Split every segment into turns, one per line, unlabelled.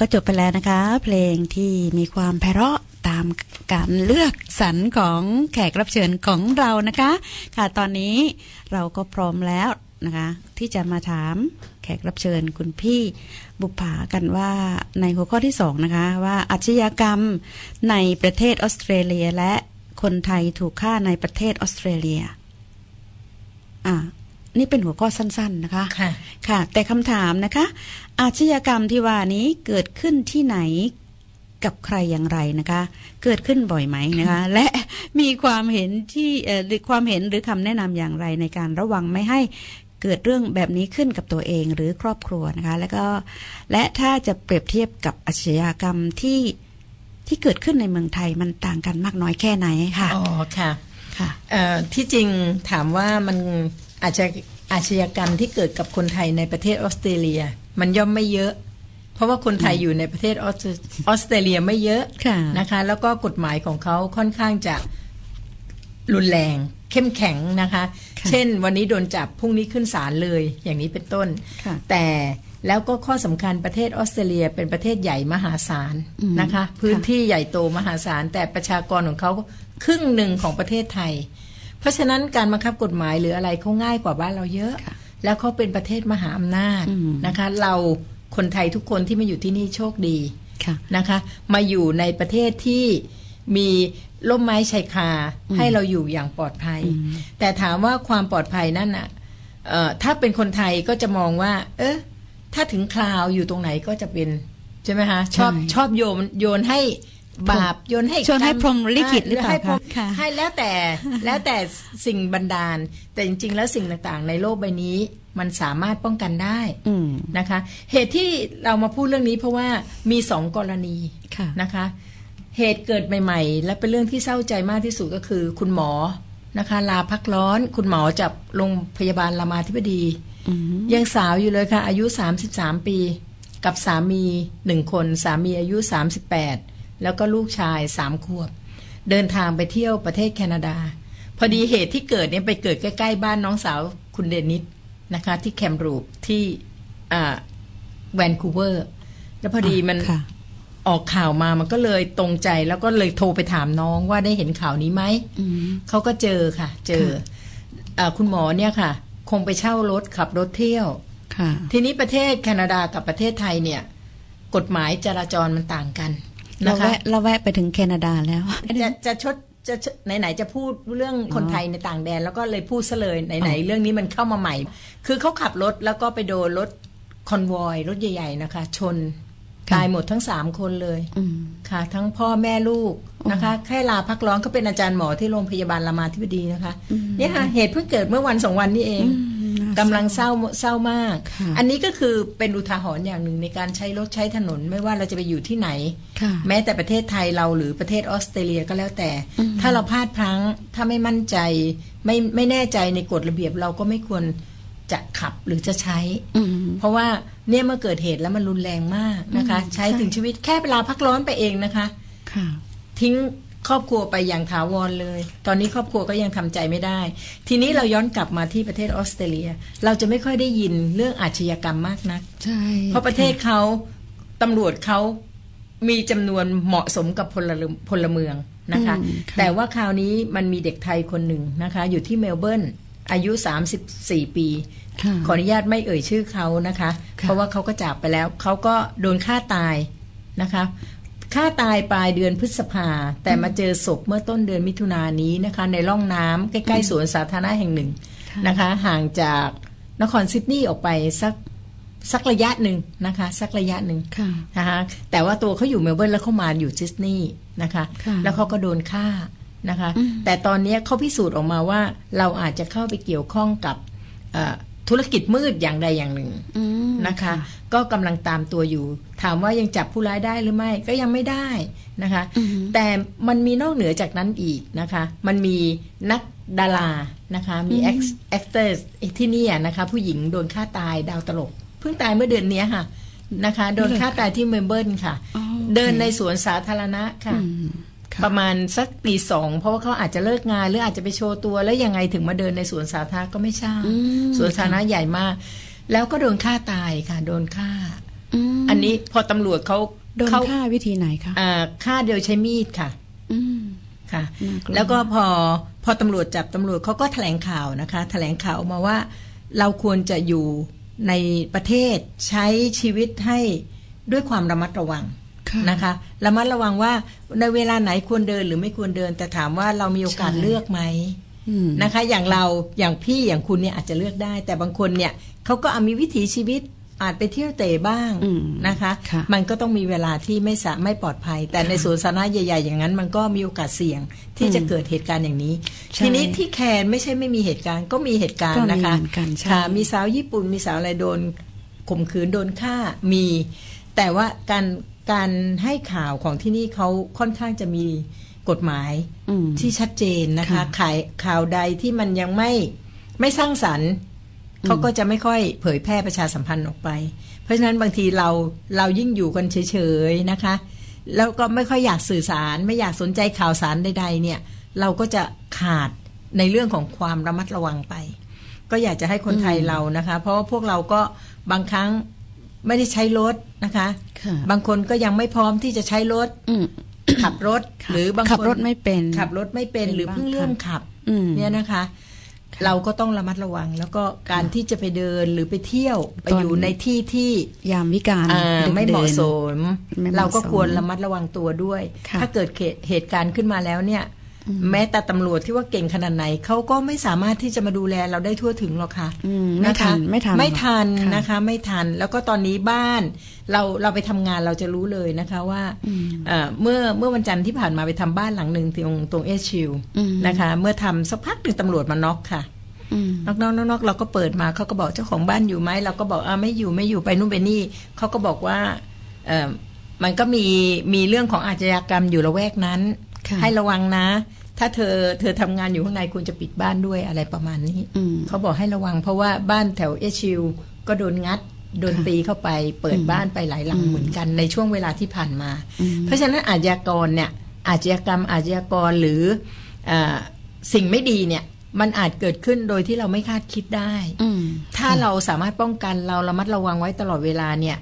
ก็จบไปแล้วนะคะ เพลงที่มีความไพเราะตามการเลือกสรรของแขกรับเชิญของเรานะคะ ค่ะตอนนี้เราก็พร้อมแล้วนะคะ ที่จะมาถามแขกรับเชิญคุณพี่บุปผากันว่าในหัวข้อที่สองนะคะ ว่าอาชญากรรมในประเทศออสเตรเลียและคนไทยถูกฆ่าในประเทศออสเตรเลีย อ่า นี่เป็นหัวข้อสั้น ๆนะคะ
ค่ะ
ค่ะ แต่คำถามนะคะ อาชญากรรมที่ว่านี้เกิดขึ้นที่ไหนกับใครอย่างไรนะคะ เกิดขึ้นบ่อยไหมนะคะ และมีความเห็นที่เอ่อหรือความเห็นหรือคำแนะนำอย่างไรในการระวังไม่ให้เกิดเรื่องแบบนี้ขึ้นกับตัวเองหรือครอบครัวนะคะ แล้วก็และถ้าจะเปรียบเทียบกับอาชญากรรมที่ที่เกิดขึ้นในเมืองไทยมันต่างกันมากน้อยแค่ไหนค่ะ
อ๋อค่ะ
ค่ะ
เอ่อที่จริงถามว่ามัน อาจจะอาชญากรรมที่เกิดกับคนไทยในประเทศออสเตรเลีย มันย่อมไม่เยอะ เพราะว่าคนไทยอยู่ในประเทศออสเตรออสเตรเลียไม่เยอะ
ค่ะ
นะคะ แล้วก็กฎหมายของเขาค่อนข้างจะรุนแรงเข้มแข็งนะคะ
ค่ะ
เช่น วันนี้โดนจับพรุ่งนี้ขึ้นศาลเลยอย่างนี้เป็นต้น
ค่ะ
แต่แล้วก็ข้อสำคัญประเทศออสเตรเลียเป็นประเทศใหญ่มหาศาล
อืม
นะคะ พื้นที่ใหญ่โตมหาศาลแต่ประชากรของเขาครึ่งหนึ่งของประเทศไทย เพราะฉะนั้นการบังคับกฎหมายหรืออะไรเขาง่ายกว่าบ้านเราเยอะ
ค่ะ
แล้วเขาเป็นประเทศมหาอำนาจ
อืม
นะคะ เราคนไทยทุกคนที่มาอยู่ที่นี่โชคดี
ค่ะ
นะคะ มาอยู่ในประเทศที่มีร่มไม้ชายคา
อืม
ให้เราอยู่อย่างปลอดภัย
อืม
แต่ถามว่าความปลอดภัยนั่นน่ะเอ่อถ้าเป็นคนไทยก็จะมองว่า เอ๊ะถ้าถึงคราวอยู่ตรงไหนก็จะเป็น ใช่ไหมคะชอบ
ใช่
ชอบโยนโยนให้ บาปโยนให้
ชวนให้
กร
พรหมลิขิตหรือเปล่า
ให้พรหม
คะค่ะ
ให้แล้วแต่แล้วแต่สิ่งบันดาล แต่จริง ๆ แล้วสิ่งต่างๆ ในโลกใบนี้มันสามารถป้องกันได้
อืม
นะคะ เหตุที่เรามาพูดเรื่องนี้เพราะว่ามีสองกรณี
ค่ะ
นะคะ เหตุเกิดใหม่ ๆ และเป็นเรื่องที่เศร้าใจมากที่สุดก็คือ คุณหมอนะคะ ลาพักร้อน คุณหมอจากโรงพยาบาลรามาธิบดี
อืม
ยังสาวอยู่เลยค่ะ อายุ 33 ปี กับสามีหนึ่งคน สามีอายุ 38 แล้วก็ลูกชายสามขวบ เดินทางไปเที่ยวประเทศแคนาดา พอดีเหตุที่เกิดเนี่ยไปเกิดใกล้ๆบ้านน้องสาวคุณเดนิสนะคะ ที่แคมรูปที่อ่าแวนคูเวอร์แล้วพอดีมัน
ค่ะ
ออกข่าวมามันก็เลยตรงใจแล้วก็เลยโทรไปถามน้องว่าได้เห็นข่าวนี้ไหม
อืม
เขาก็เจอค่ะ เจอ
ค่ะ
อาคุณหมอเนี่ยค่ะ คงไปเช่ารถขับรถเที่ยว
ค่ะ
ทีนี้ประเทศแคนาดากับประเทศไทยเนี่ย กฎหมายจราจรมันต่างกัน
เรา
นะคะ
แวะเราแวะไปถึงแคนาดาแล้ว
จะจะชดจะชดไหนๆจะพูดเรื่องคนไทยในต่างแดนแล้วก็เลยพูดซะเลยไหนๆเรื่องนี้มันเข้ามาใหม่ คือเขาขับรถแล้วก็ไปโดนรถคอนวอยรถใหญ่ ๆ นะคะ ชน
ค่ะ
ตายหมดทั้งสามคนเลย
อืม
ค่ะ ทั้งพ่อแม่ลูกนะคะ แค่ลาพักร้อนเขาเป็นอาจารย์หมอที่โรงพยาบาลรามาธิบดีนะคะ
อืม
เนี่ยค่ะเหตุเพิ่งเกิดเมื่อวันสองวันนี้เอง
อืมน่
กำลังเศร้าเศร้ามาก
ค่ะ
อันนี้ก็คือเป็นอุทาหรณ์อย่างหนึ่งในการใช้รถใช้ถนนไม่ว่าเราจะไปอยู่ที่ไหน
ค่ะ
แม้แต่ประเทศไทยเราหรือประเทศออสเตรเลียก็แล้วแต่
อืม
ถ้าเราพลาดพลั้งถ้าไม่มั่นใจ ไม่ไม่แน่ใจในกฎระเบียบเราก็ไม่ควรจะขับหรือจะใช้
อืม
เพราะว่าเนี่ยเมื่อเกิดเหตุแล้วมันรุนแรงมากนะคะ
อืม
ใช้
ใช่
ถึงชีวิตแค่เวลาพักร้อนไปเองนะคะ
ค่ะ
ทิ้ง ครอบครัวไปอย่างถาวรเลย ตอนนี้ครอบครัวก็ยังทำใจไม่ได้ ทีนี้เราย้อนกลับมาที่ประเทศออสเตรเลีย เราจะไม่ค่อยได้ยินเรื่องอาชญากรรมมากนัก
ใช่
เพราะประเทศเขาตำรวจเขามีจำนวนเหมาะสมกับพลเรือนพลเมืองนะคะ
อืม
แต่ว่าคราวนี้มันมีเด็กไทยคนหนึ่งนะคะ อยู่ที่เมลเบิร์นอายุ 34 ปี
ค่ะ
ขออนุญาตไม่เอ่ยชื่อเขานะคะ
ค่ะ
เพราะว่าเขาก็จากไปแล้ว เขาก็โดนฆ่าตายนะคะ ฆ่าตายปลายเดือนพฤษภา แต่มาเจอศพเมื่อต้นเดือนมิถุนายนนี้นะคะ ในร่องน้ำใกล้ๆสวนสาธารณะแห่งหนึ่ง
ค่ะ
นะคะ ห่างจากนครซิดนีย์ออกไปสักสักระยะหนึ่งนะคะ สักระยะหนึ่ง
ค่ะ
นะคะแต่ว่าตัวเขาอยู่เมลเบิร์นแล้วเขามาอยู่ซิดนีย์นะคะ
ค่ะ
แล้วเขาก็โดนฆ่านะคะ
อืม
แต่ตอนนี้เขาพิสูจน์ออกมาว่าเราอาจจะเข้าไปเกี่ยวข้องกับเอ่อธุรกิจมืดอย่างใดอย่างหนึ่ง
อืม
นะคะ ก็กำลังตามตัวอยู่ ถามว่ายังจับผู้ร้ายได้หรือไม่ก็ยังไม่ได้นะคะ
อืม
แต่มันมีนอกเหนือจากนั้นอีกนะคะ มันมีนักดารานะคะ มี
อืม
actor ที่นี่อะนะคะ ผู้หญิงโดนฆ่าตายดาวตลก เพิ่งตายเมื่อเดือนเนี้ยค่ะนะคะ โดนฆ่าตายที่เมลเบิร์นค่ะ
อ๋อ
เดินในสวนสาธารณะค่ะ
อืมค่ะ
ประมาณสักตีสองเพราะว่าเขาอาจจะเลิกงานหรืออาจจะไปโชว์ตัวแล้วยังไงถึงมาเดินในสวนสาธารณะก็ไม่ทราบ
อืม
สวนสาธารณะใหญ่มาก แล้วก็โดนฆ่าตายค่ะ โดนฆ่า
ม
อันนี้พอตำรวจเขา
โดน
เขา
ฆ่าวิธีไหนคะ
อ่าฆ่าโดยใช้มีดค่ะ
อืม
ค่ะ
น่ากลัว
แล้วก็พอพอตำรวจจับตำรวจเขาก็แถลงข่าวนะคะ แถลงข่าวออกมาว่า เราควรจะอยู่ในประเทศใช้ชีวิตให้ด้วยความระมัดระวัง
ค่ะ
นะคะระมัดระวังว่าในเวลาไหนควรเดินหรือไม่ควรเดิน แต่ถามว่าเรามีโอกาส
ใช่
เลือกไหม
อืม
นะคะ อย่างเราอย่างพี่อย่างคุณเนี่ยอาจจะเลือกได้ แต่บางคนเนี่ยเขาก็อาจมีวิถีชีวิตอาจไปเที่ยวเตะบ้าง
อืม
นะคะ
ค่ะ
มันก็ต้องมีเวลาที่ไม่สะไม่ปลอดภัย แต่ในสวนสาธารณะใหญ่ ๆ อย่างนั้น มันก็มีโอกาสเสี่ยงที่จะเกิดเหตุการณ์อย่างนี้
ใช่
ทีนี้ที่แคนไม่ใช่ไม่มีเหตุการณ์ก็มีเหตุการณ์นะคะ
ก็มีเหมือนกันใช่
ค่ะมีสาวญี่ปุ่นมีสาวอะไรโดนข่มขืนโดนฆ่ามี แต่ว่าการการให้ข่าวของที่นี่เขาค่อนข้างจะมี กฎหมาย
อืม
ที่ชัดเจนนะคะ
ค่ะ
ขายข่าวใดที่มันยังไม่ไม่สร้างสรรค์เขาก็จะไม่ค่อยเผยแพร่ประชาสัมพันธ์ออกไป เพราะฉะนั้นบางทีเราเรายิ่งอยู่กันเฉยๆนะคะ แล้วก็ไม่ค่อยอยากสื่อสาร ไม่อยากสนใจข่าวสารใด ๆ เนี่ย เราก็จะขาดในเรื่องของความระมัดระวังไป ก็อยากจะให้คนไทยเรานะคะ เพราะว่าพวกเราก็บางครั้งไม่ได้ใช้รถนะคะ
ค่ะ
บางคนก็ยังไม่พร้อมที่จะใช้รถ
อืม
ขับรถ
ค่ะ
หรือบางคน
ขับรถไม่เป็น
ขับรถไม่เป็น
เป็น
หรือเพิ่งเริ่มขับ
อืม
เนี่ยนะคะ เราก็ต้องระมัดระวัง แล้วก็การที่จะไปเดินหรือไปเที่ยวไป
ตอน
อยู่ในที่ที่
ยามวิการ
อ่า
ดึก
ไม่เหมาะ
ดื่น
สม
ไม่เหมาะ
เราก็
สม
ควรระมัดระวังตัวด้วย
ค่ะ
ถ้าเกิดเหตุการณ์ขึ้นมาแล้วเนี่ย แม้แต่ตำรวจที่ว่าเก่งขนาดไหนเขาก็ไม่สามารถที่จะมาดูแลเราได้ทั่วถึงหรอกค่ะ
อืมไม่ทัน
นะคะ
ไม่ทัน
ไม่ทัน
ค่ะ
นะคะ ไม่ทัน แล้วก็ตอนนี้บ้าน เราเราไปทำงานเราจะรู้เลยนะคะว่า
อืม
เอ่อเมื่อเมื่อวันจันทร์ที่ผ่านมาไปทำบ้านหลังหนึ่งตรงตรงเอชิว
อืม
นะคะ เมื่อทำสักพักหนึ่งตำรวจมาน็อกค่ะ
อืม
นอกนอกนอกนอกเราก็เปิดมาเขาก็บอกเจ้าของบ้านอยู่ไหมเราก็บอกอ่าไม่อยู่ไม่อยู่ไปนู่นไปนี่เขาก็บอกว่าเออมันก็มีมีเรื่องของอาชญากรรมอยู่ละแวกนั้น
ค่ะ
ให้ระวังนะ ถ้าเธอเธอทำงานอยู่ข้างในคุณจะปิดบ้านด้วยอะไรประมาณนี้
อืม
เขาบอกให้ระวัง เพราะว่าบ้านแถวเอชิวก็โดนงัดโดน
ค่ะ
ตีเข้าไปเปิด
อืม
บ้านไปหลายหลัง
อืม
เหมือนกันในช่วงเวลาที่ผ่านมา
อืม
เพราะฉะนั้นอาชญากรเนี่ยอาชญากรรมอาชญากรหรืออาสิ่งไม่ดีเนี่ยมันอาจเกิดขึ้นโดยที่เราไม่คาดคิดได้
อืม
ถ้าเราสามารถป้องกันเราระมัดระวังไว้ตลอดเวลาเนี่ย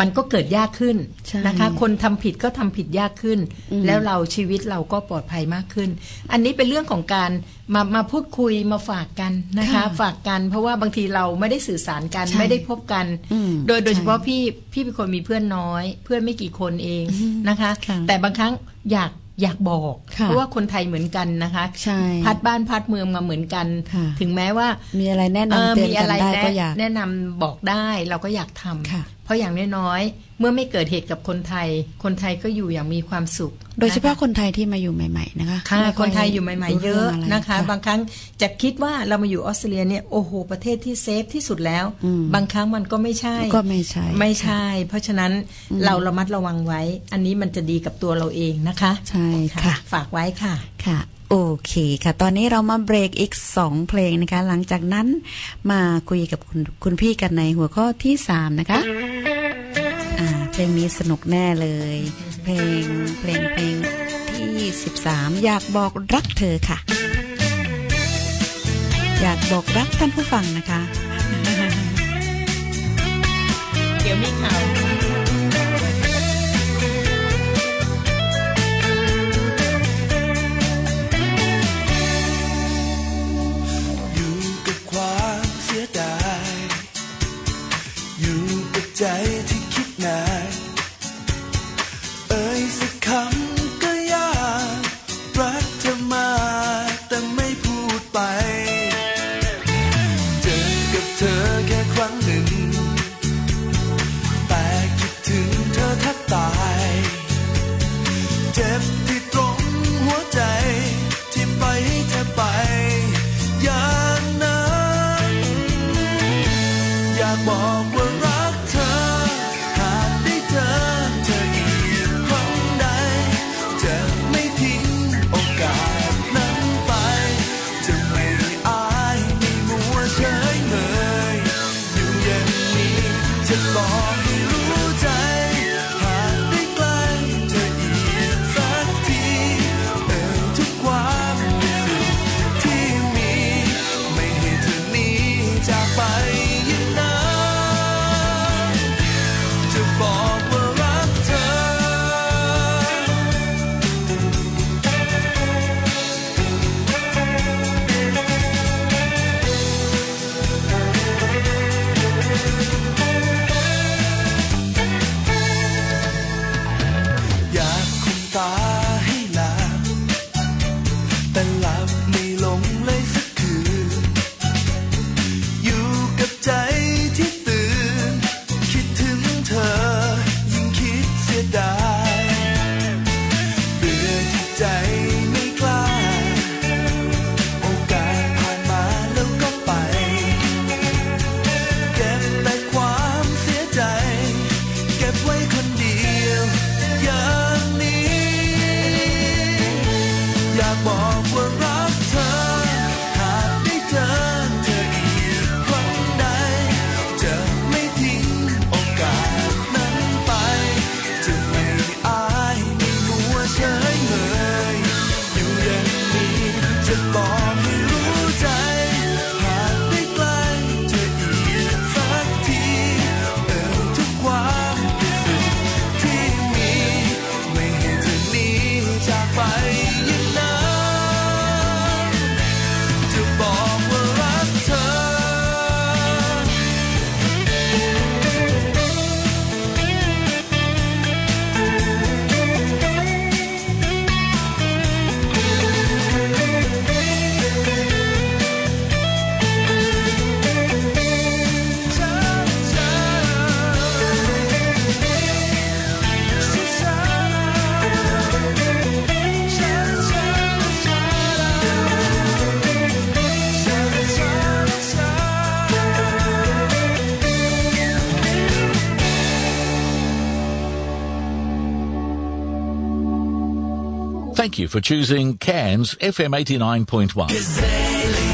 มันก็เกิดยากขึ้น
ใช่
นะคะ คนทำผิดก็ทำผิดยากขึ้น
อืม
แล้วเราชีวิตเราก็ปลอดภัยมากขึ้น อันนี้เป็นเรื่องของการมามาพูดคุยมาฝากกันนะคะ
ค่ะ
ฝากกันเพราะว่าบางทีเราไม่ได้สื่อสารกัน
ใช่
ไม่ได้พบกัน
อืม
โดยโดย
ใช่
เฉพาะพี่พี่เป็นคนมีเพื่อนน้อย เพื่อนไม่กี่คนเองนะคะ
ค่ะ
แต่บางครั้งอยากอยากบอก
ค่ะ
เพราะว่าคนไทยเหมือนกันนะคะ
ใช่
พัดบ้านพัดเมืองมาเหมือนกัน
ค่ะ
ถึงแม้ว่า
มีอะไรแนะ
เออนำ
เตือน
มี
กั
อะ
น
ไร
ได้
แนะ
ก็อยาก
แนะนำบอกได้เราก็อยากทำ
ค่ะ
เพราะอย่างน้อยๆเมื่อไม่เกิดเหตุกับคนไทย คนไทยก็อยู่อย่างมีความสุข
โดยเฉพาะ
น
คนไทยที่มาอยู่ใหม่ ๆ นะคะ
ค่ะ
ไม่
คนไทยอยู่ใหม่ ๆ เยอะ
รู้รื่งไร
นะคะ บางครั้งจะคิดว่าเรามาอยู่ออสเตรเลียเนี่ยโอ้โหประเทศที่เซฟที่สุดแล้ว
อืม
บางครั้งมันก็ไม่ใช่
ก็ไม่ใช่
ไม่ใช่ เพราะฉะนั้นเราระมัดระวังไว้ อันนี้มันจะดีกับตัวเราเองนะคะ
ใช่ค่ะ
ฝากไว้ค่ะ
ค่ะ โอเคค่ะ ตอนนี้เรามาเบรกอีกสองเพลงนะคะ หลังจากนั้นมาคุยกับคุณคุณพี่กันในหัวข้อที่สามนะคะอ่าเพลงนี้สนุกแน่เลย เพลงเพลงเพลงที่สิบสามอยากบอกรักเธอค่ะ อยากบอกรักท่านผู้ฟังนะคะ
เดี๋ยวมีข่าว
Thank you for choosing Cairns FM 89.1.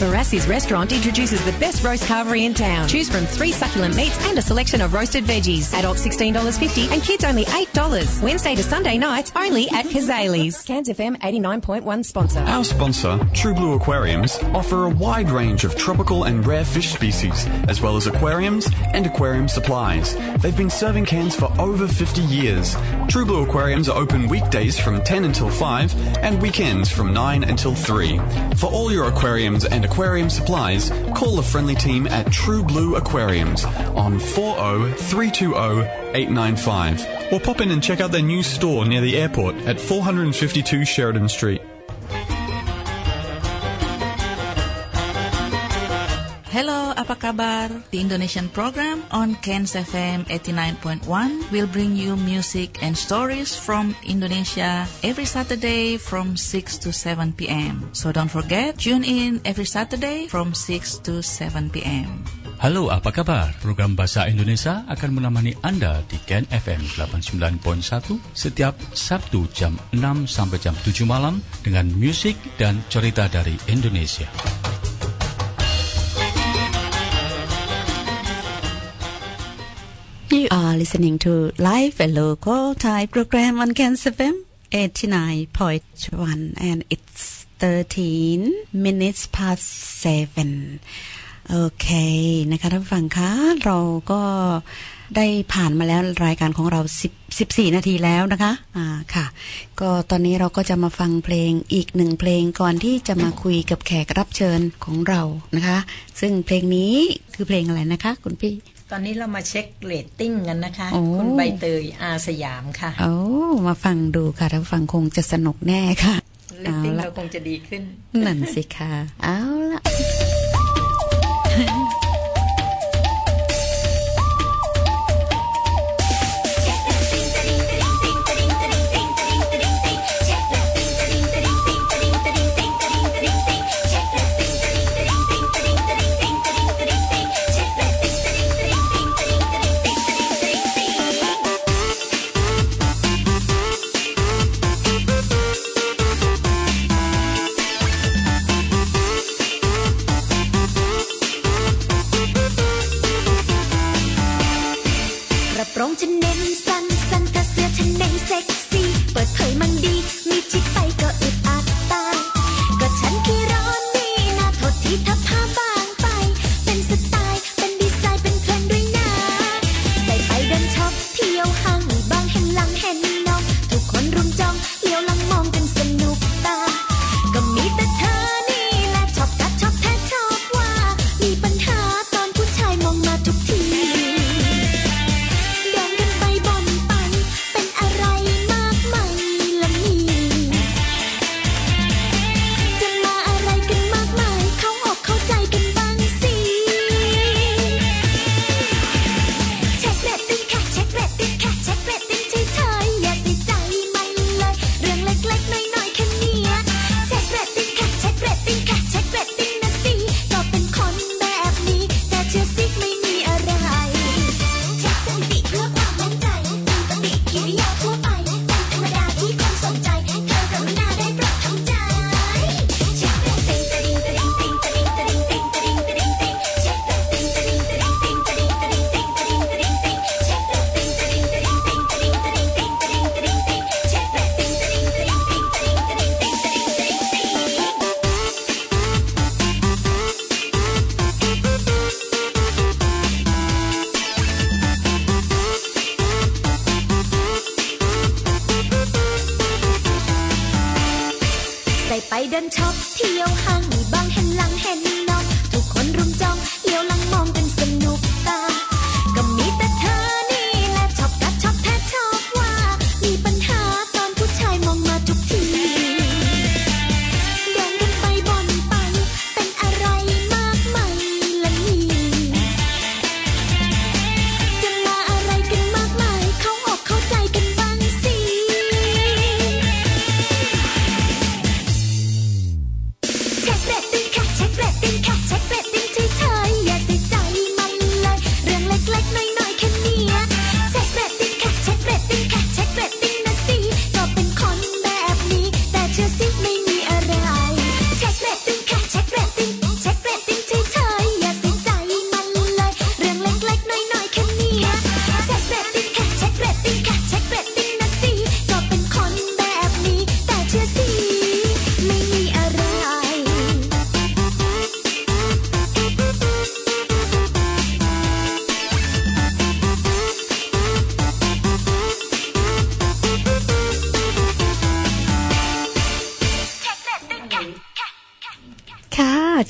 Barassi's restaurant introduces the best roast carvery in town. Choose from three succulent meats and a selection of roasted veggies. Adults $16.50 and kids only $8. Wednesday to Sunday nights only at Kazali's. Cairns FM 89.1 sponsor.
Our sponsor, True Blue Aquariums, offer a wide range of tropical and rare fish species, as well as aquariums and aquarium supplies. They've been serving Cairns for over 50 years. True Blue Aquariums are open weekdays from 10 until 5 and weekends from 9 until 3. For all your aquariums and aquarium supplies, call the friendly team at True Blue Aquariums on 40-320-895 or pop in and check out their new store near the airport at 452 Sheridan Street.
Apa kabar? The Indonesian program on Cairns FM 89.1 will bring you music and stories from Indonesia every Saturday from 6 to 7 p.m. So don't forget, tune in every Saturday from 6 to 7 p.m.
Halo, apa kabar? Program Bahasa Indonesia akan menemani Anda di Ken FM 89.1 setiap Sabtu jam 6 sampai jam 7 malam dengan musik dan cerita dari Indonesia.
You are listening to Live and Local Thai program on Cairns FM 89.1 and it's 13 minutes past 7 โอเคนะคะท่านผู้ฟังคะเราก็ได้ผ่านมาแล้วรายการของเรา10 14 นาทีแล้วนะคะ อ่าค่ะ ก็ตอนนี้เราก็จะมาฟังเพลงอีกหนึ่งเพลงก่อนที่จะมาคุยกับแขกรับเชิญของเรานะคะ ซึ่งเพลงนี้คือเพลงอะไรนะคะ คุณพี่
ตอนนี้เรามาเช็คเรตติ้งกันนะคะ
โอ้
คุณใบเตยอาสยามค่ะ
โอ้มาฟังดูค่ะท่านผู้ฟังคงจะสนุกแน่ค่ะ
เรตติ้ง
เอาละ
เราคงจะดีขึ้
น นั่นสิค่ะ เอาละ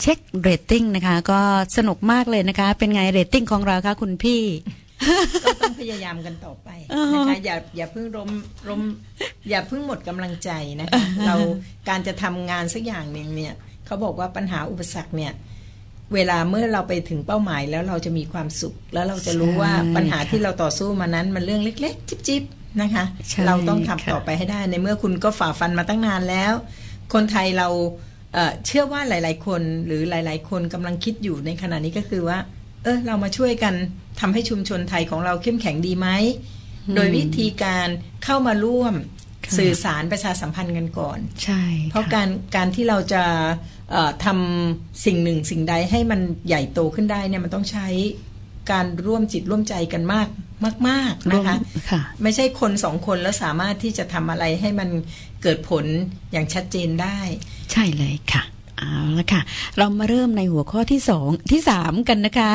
เช็คเรตติ้ง
นะคะ ก็สนุกมากเลยนะคะ เป็นไงเรตติ้งของเราคะคุณพี่
ก็ต้องพยายามกันต่อไป
อ๋อ
นะคะอย่าอย่าเพิ่งร่มร่มอย่าเพิ่งหมดกำลังใจนะคะเราการจะทำงานสักอย่างหนึ่งเนี่ยเขาบอกว่าปัญหาอุปสรรคเนี่ยเวลาเมื่อเราไปถึงเป้าหมายแล้วเราจะมีความสุข แล้วเราจะรู้ว่า
ใช่
ปัญหา
ค่ะ
ที่เราต่อสู้มานั้นมันเรื่องเล็ก ๆ จิ๊บๆนะคะ
ใช่
เราต้องทำ
ค่ะ
ต่อไปให้ได้ในเมื่อคุณก็ฝ่าฟันมาตั้งนานแล้ว คนไทยเรา เอ่อเชื่อว่าหลาย ๆ คนหรือหลาย ๆ คนกำลังคิดอยู่ในขณะนี้ก็คือว่า เออเรามาช่วยกันทำให้ชุมชนไทยของเราเข้มแข็งดีไหม โดยวิธีการเข้ามาร่วม
ค่ะ
สื่อสารประชาสัมพันธ์กันก่อน
ใช่
เพราะ
ค่
การการที่เราจะเอ่อทำสิ่งหนึ่งสิ่งใดให้มันใหญ่โตขึ้นได้เนี่ยมันต้องใช้การร่วมจิตร่วมใจกันมาก มาก ๆ นะคะ
ร่วมค่ะ
ไม่ใช่คนสองคนแล้วสามารถที่จะทำอะไรให้มันเกิดผลอย่างชัดเจนได้
ใช่เลยค่ะ เอาละค่ะ เรามาเริ่มในหัวข้อที่สองที่สามกันนะคะ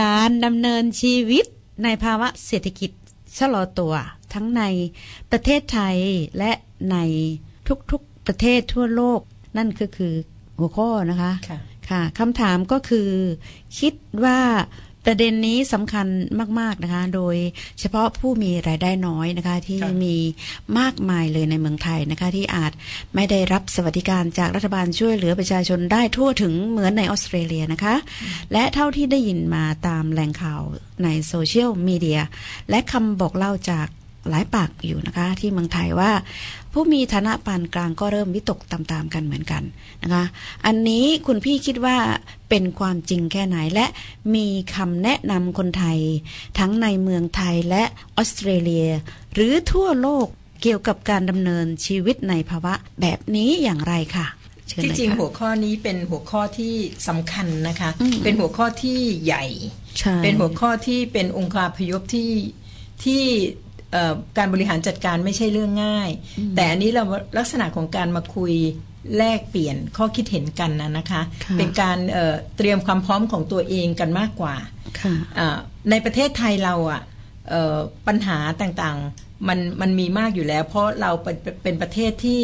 การดำเนินชีวิตในภาวะเศรษฐกิจชะลอตัวทั้งในประเทศไทยและในทุกๆประเทศทั่วโลก นั่นก็คือหัวข้อนะคะ
ค่ะ
ค่ะคำถามก็คือ คิดว่า ประเด็นนี้สำคัญมาก ๆนะคะ โดยเฉพาะผู้มีรายได้น้อยนะคะ ที่
ครับ
มีมากมายเลยในเมืองไทยนะคะ ที่อาจไม่ได้รับสวัสดิการจากรัฐบาลช่วยเหลือประชาชนได้ทั่วถึงเหมือนในออสเตรเลียนะคะ และเท่าที่ได้ยินมาตามแหล่งข่าวในโซเชียลมีเดียและคำบอกเล่าจากหลายปากอยู่นะคะ ที่เมืองไทยว่า ผู้มีฐานะปานกลางก็เริ่มวิตกตามๆกันเหมือนกันนะคะ อันนี้คุณพี่คิดว่าเป็นความจริงแค่ไหนและมีคำแนะนำคนไทย ทั้งในเมืองไทยและออสเตรเลีย หรือทั่วโลกเกี่ยวกับการดำเนินชีวิตในภาวะแบบนี้อย่างไรค่ะเชิญ
ที่
เลย
จริง
ค่ะ
หัวข้อนี้เป็นหัวข้อที่สำคัญนะคะ
อืม
เป็นหัวข้อที่ใหญ่
ใช่
เป็นหัวข้อที่เป็นองค์คาพยพที่ที่เอ่อ การบริหารจัดการไม่ใช่เรื่องง่าย แต่อันนี้เราลักษณะของการมาคุยแลกเปลี่ยนข้อคิดเห็นกันนะนะคะ
ค่ะ
เป็นการเอ่อเตรียมความพร้อมของตัวเองกันมากกว่า
ค่ะ
อ่าในประเทศไทยเราอะเอ่อปัญหาต่างๆมันมันมีมากอยู่แล้ว เพราะเราเป็นเป็นประเทศที่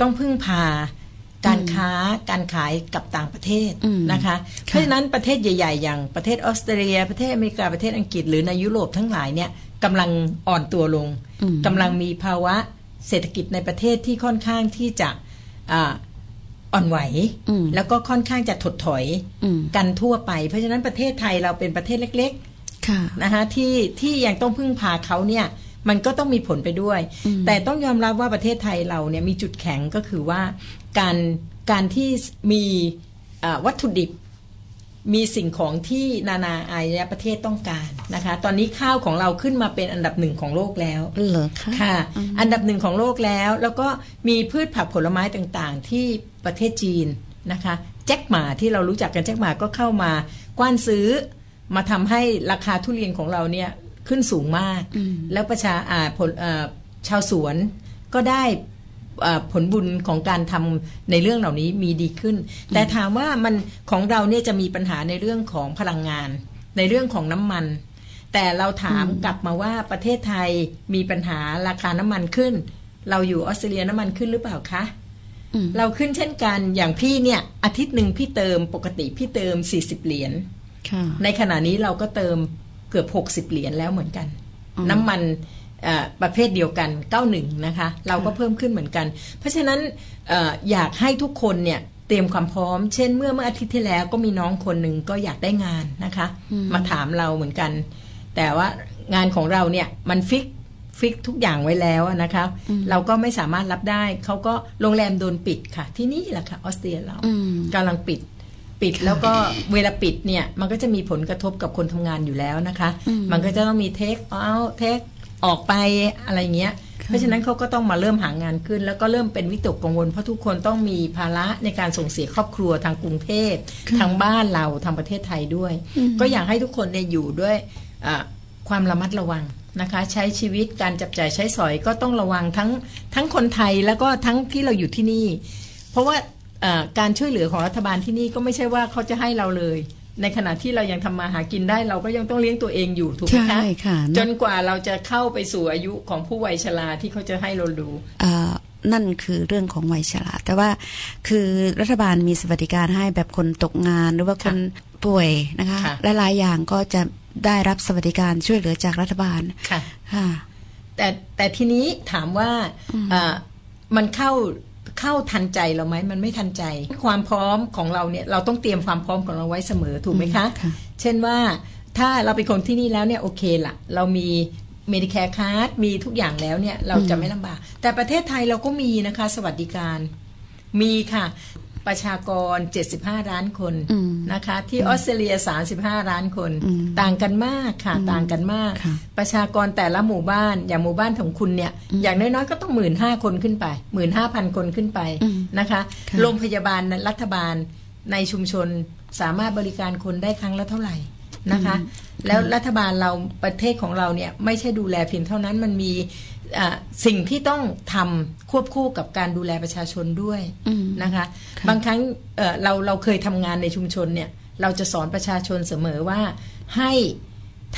ต้องพึ่งพาการค้าการขายกับต่างประเทศ
อืม
นะคะเพราะฉะนั้นประเทศใหญ่ ๆ อย่างประเทศออสเตรเลีย ประเทศอเมริกาประเทศอังกฤษหรือในยุโรปทั้งหลายเนี่ย กำลังอ่อนตัวลง
อืม
กำลังมีภาวะเศรษฐกิจในประเทศที่ค่อนข้างที่จะอ่าอ่อนไหว
อืม
แล้วก็ค่อนข้างจะถดถอย
อืม
กันทั่วไป เพราะฉะนั้นประเทศไทยเราเป็นประเทศเล็ก
ค่ะ
ๆนะคะที่ที่ยังต้องพึ่งพาเขาเนี่ยมันก็ต้องมีผลไปด้วย
อืม
แต่ต้องยอมรับว่าประเทศไทยเราเนี่ยมีจุดแข็งก็คือว่าการการที่มีอ่าวัตถุดิบ มีสิ่งของที่นานาอารยประเทศต้องการนะคะ ตอนนี้ข้าวของเราขึ้นมาเป็นอันดับหนึ่งของโลกแล้ว
เหรอคะ
ค่ะ
อืม
อันดับหนึ่งของโลกแล้ว แล้วก็มีพืชผักผลไม้ต่างๆ ที่ประเทศจีนนะคะ แจ็คหมาที่เรารู้จักกันแจ็คหมาก็เข้ามากว้านซื้อ มาทำให้ราคาทุเรียนของเราเนี่ยขึ้นสูงมาก
อืม
แล้วประชาอ่าผลอ่าชาวสวนก็ได้อ่า ผลบุญของการทำในเรื่องเหล่านี้มีดีขึ้น แต่ถามว่ามันของเราเนี่ยจะมีปัญหาในเรื่องของพลังงาน ในเรื่องของน้ำมัน แต่เราถามกลับมาว่าประเทศไทยมีปัญหาราคาน้ำมันขึ้น เราอยู่ออสเตรเลียน้ำมันขึ้นหรือเปล่าคะ
อืม
เราขึ้นเช่นกันอย่างพี่เนี่ยอาทิตย์หนึ่งพี่เติมปกติพี่เติม40เหรียญ
ค่ะ
ในขณะนี้เราก็เติมเกือบ60เหรียญแล้วเหมือนกัน
อืม
น้ำมันเอ่อ ประเภทเดียวกัน 91 นะคะ เราก็เพิ่มขึ้นเหมือนกัน เพราะฉะนั้นเอออยากให้ทุกคนเนี่ยเตรียมความพร้อม เช่นเมื่อเมื่ออาทิตย์ที่แล้วก็มีน้องคนหนึ่งก็อยากได้งานนะคะ
อืม
มาถามเราเหมือนกัน แต่ว่างานของเราเนี่ยมัน fix fix ทุกอย่างไว้แล้วอะนะคะเราก็ไม่สามารถรับได้ เขาก็โรงแรมโดนปิดค่ะ ที่นี่แหละค่ะออสเตรเลียเรา
อืม
กำลังปิดปิดแล้วก็เวลาปิดเนี่ยมันก็จะมีผลกระทบกับคนทำงานอยู่แล้วนะคะ
อืม
มันก็จะต้องมี take out take ออกไปอะไรเงี้ย เพราะฉะนั้นเขาก็ต้องมาเริ่มหางานขึ้น แล้วก็เริ่มเป็นวิตกกังวล เพราะทุกคนต้องมีภาระในการส่งเสียครอบครัวทางกรุงเทพทางบ้านเราทางประเทศไทยด้วย ก็อยากให้ทุกคนเนี่ยอยู่ด้วยอ่าความระมัดระวังนะคะ ใช้ชีวิตการจับจ่ายใช้สอยก็ต้องระวังทั้งทั้งคนไทยแล้วก็ทั้งที่เราอยู่ที่นี่ เพราะว่าเอ่อการช่วยเหลือของรัฐบาลที่นี่ก็ไม่ใช่ว่าเขาจะให้เราเลย ในขณะที่เรายังทำมาหากินได้ เราก็ยังต้องเลี้ยงตัวเองอยู่ถูกไหมคะ
ใช่ค่ะ
จนกว่าเราจะเข้าไปสู่อายุของผู้วัยชราที่เขาจะให้เราดู
เอ่อนั่นคือเรื่องของวัยชราแต่ว่าคือรัฐบาลมีสวัสดิการให้แบบคนตกงานหรือว่าคนป่วยนะคะ
ค่ะ
หลายๆอย่างก็จะได้รับสวัสดิการช่วยเหลือจากรัฐบาล
ค่ะ
ค่ะ
แต่แต่ทีนี้ถามว่าเอ่อมันเข้า เข้าทันใจเราไหมมันไม่ทันใจ ความพร้อมของเราเนี่ยเราต้องเตรียมความพร้อมของเราไว้เสมอถูกไหมคะ
ค่ะ
เช่นว่าถ้าเราเป็นคนที่นี่แล้วเนี่ยโอเคละเรามี Medicare card มีทุกอย่างแล้วเนี่ยเราจะไม่ลำบาก แต่ประเทศไทยเราก็มีนะคะ สวัสดิการ มีค่ะ ประชากร 75 ล้านคน
อืม
นะคะ ที่ออสเตรเลีย 35 ล้านคน
อืม
ต่างกันมากค่ะต่างกันมาก
ค่ะ
ประชากรแต่ละหมู่บ้านอย่างหมู่บ้านของคุณเนี่ย อย่างน้อยๆก็ต้องหมื่นห้าคนขึ้นไปหมื่นห้าพันคนขึ้นไป
อืม
นะคะ
ค่ะ
โรงพยาบาลรัฐบาลในชุมชนสามารถบริการคนได้ครั้งละเท่าไหร่นะคะ แล้วรัฐบาลเราประเทศของเราเนี่ยไม่ใช่ดูแลเพียงเท่านั้นมันมีอ่า สิ่งที่ต้องทำควบคู่กับการดูแลประชาชนด้วย
อืม
นะคะ
ค่ะ
บางครั้งเอ่อเราเราเคยทำงานในชุมชนเนี่ย เราจะสอนประชาชนเสมอว่าให้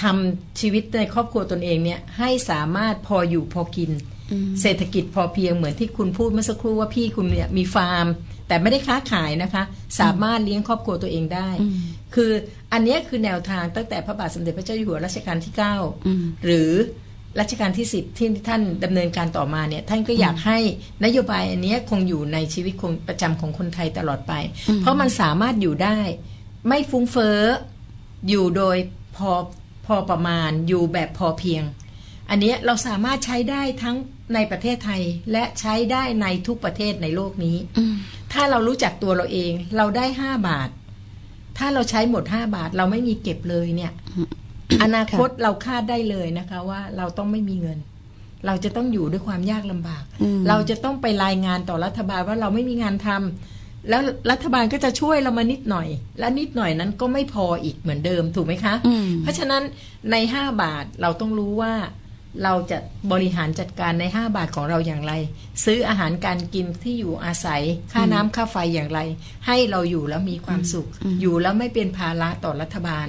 ทำชีวิตในครอบครัวตนเองเนี่ยให้สามารถพออยู่พอกิน
อืม
เศรษฐกิจพอเพียงเหมือนที่คุณพูดเมื่อสักครู่ว่าพี่คุณเนี่ยมีฟาร์ม แต่ไม่ได้ค้าขายนะคะ สามารถเลี้ยงครอบครัวตัวเองได้
อืม
คืออันเนี้ยคือแนวทางตั้งแต่พระบาทสมเด็จพระเจ้าอยู่หัวรัชกาลที่
อืม
9หรือ รัชกาลที่ 10 ที่ท่านดำเนินการต่อมาเนี่ยท่านก็อยากให้นโยบายอันเนี้ยคงอยู่ในชีวิตคงประจำของคนไทยตลอดไป
อืม
เพราะมันสามารถอยู่ได้ ไม่ฟุ้งเฟ้ออยู่โดยพอพอประมาณอยู่แบบพอเพียง อันเนี้ยเราสามารถใช้ได้ทั้งในประเทศไทยและใช้ได้ในทุกประเทศในโลกนี้
อืม
ถ้าเรารู้จักตัวเราเอง เราได้ห้าบาท ถ้าเราใช้หมดห้าบาท เราไม่มีเก็บเลยเนี่ย อนาคตเราคาดได้เลยนะคะ ว่าเราต้องไม่มีเงิน เราจะต้องอยู่ด้วยความยากลำบาก
อืม
เราจะต้องไปรายงานต่อรัฐบาลว่าเราไม่มีงานทำแล้วรัฐบาลก็จะช่วยเรามานิดหน่อย และนิดหน่อยนั้นก็ไม่พออีกเหมือนเดิมถูกไหมคะ
อืม
เพราะฉะนั้นใน5บาทเราต้องรู้ว่าเราจะบริหารจัดการใน 5 บาทของเราอย่างไร ซื้ออาหารการกินที่อยู่อาศัย ค่าน้ำค่าไฟอย่างไร ให้เราอยู่แล้วมีความสุข อยู่แล้วไม่เป็นภาระต่อรัฐบาล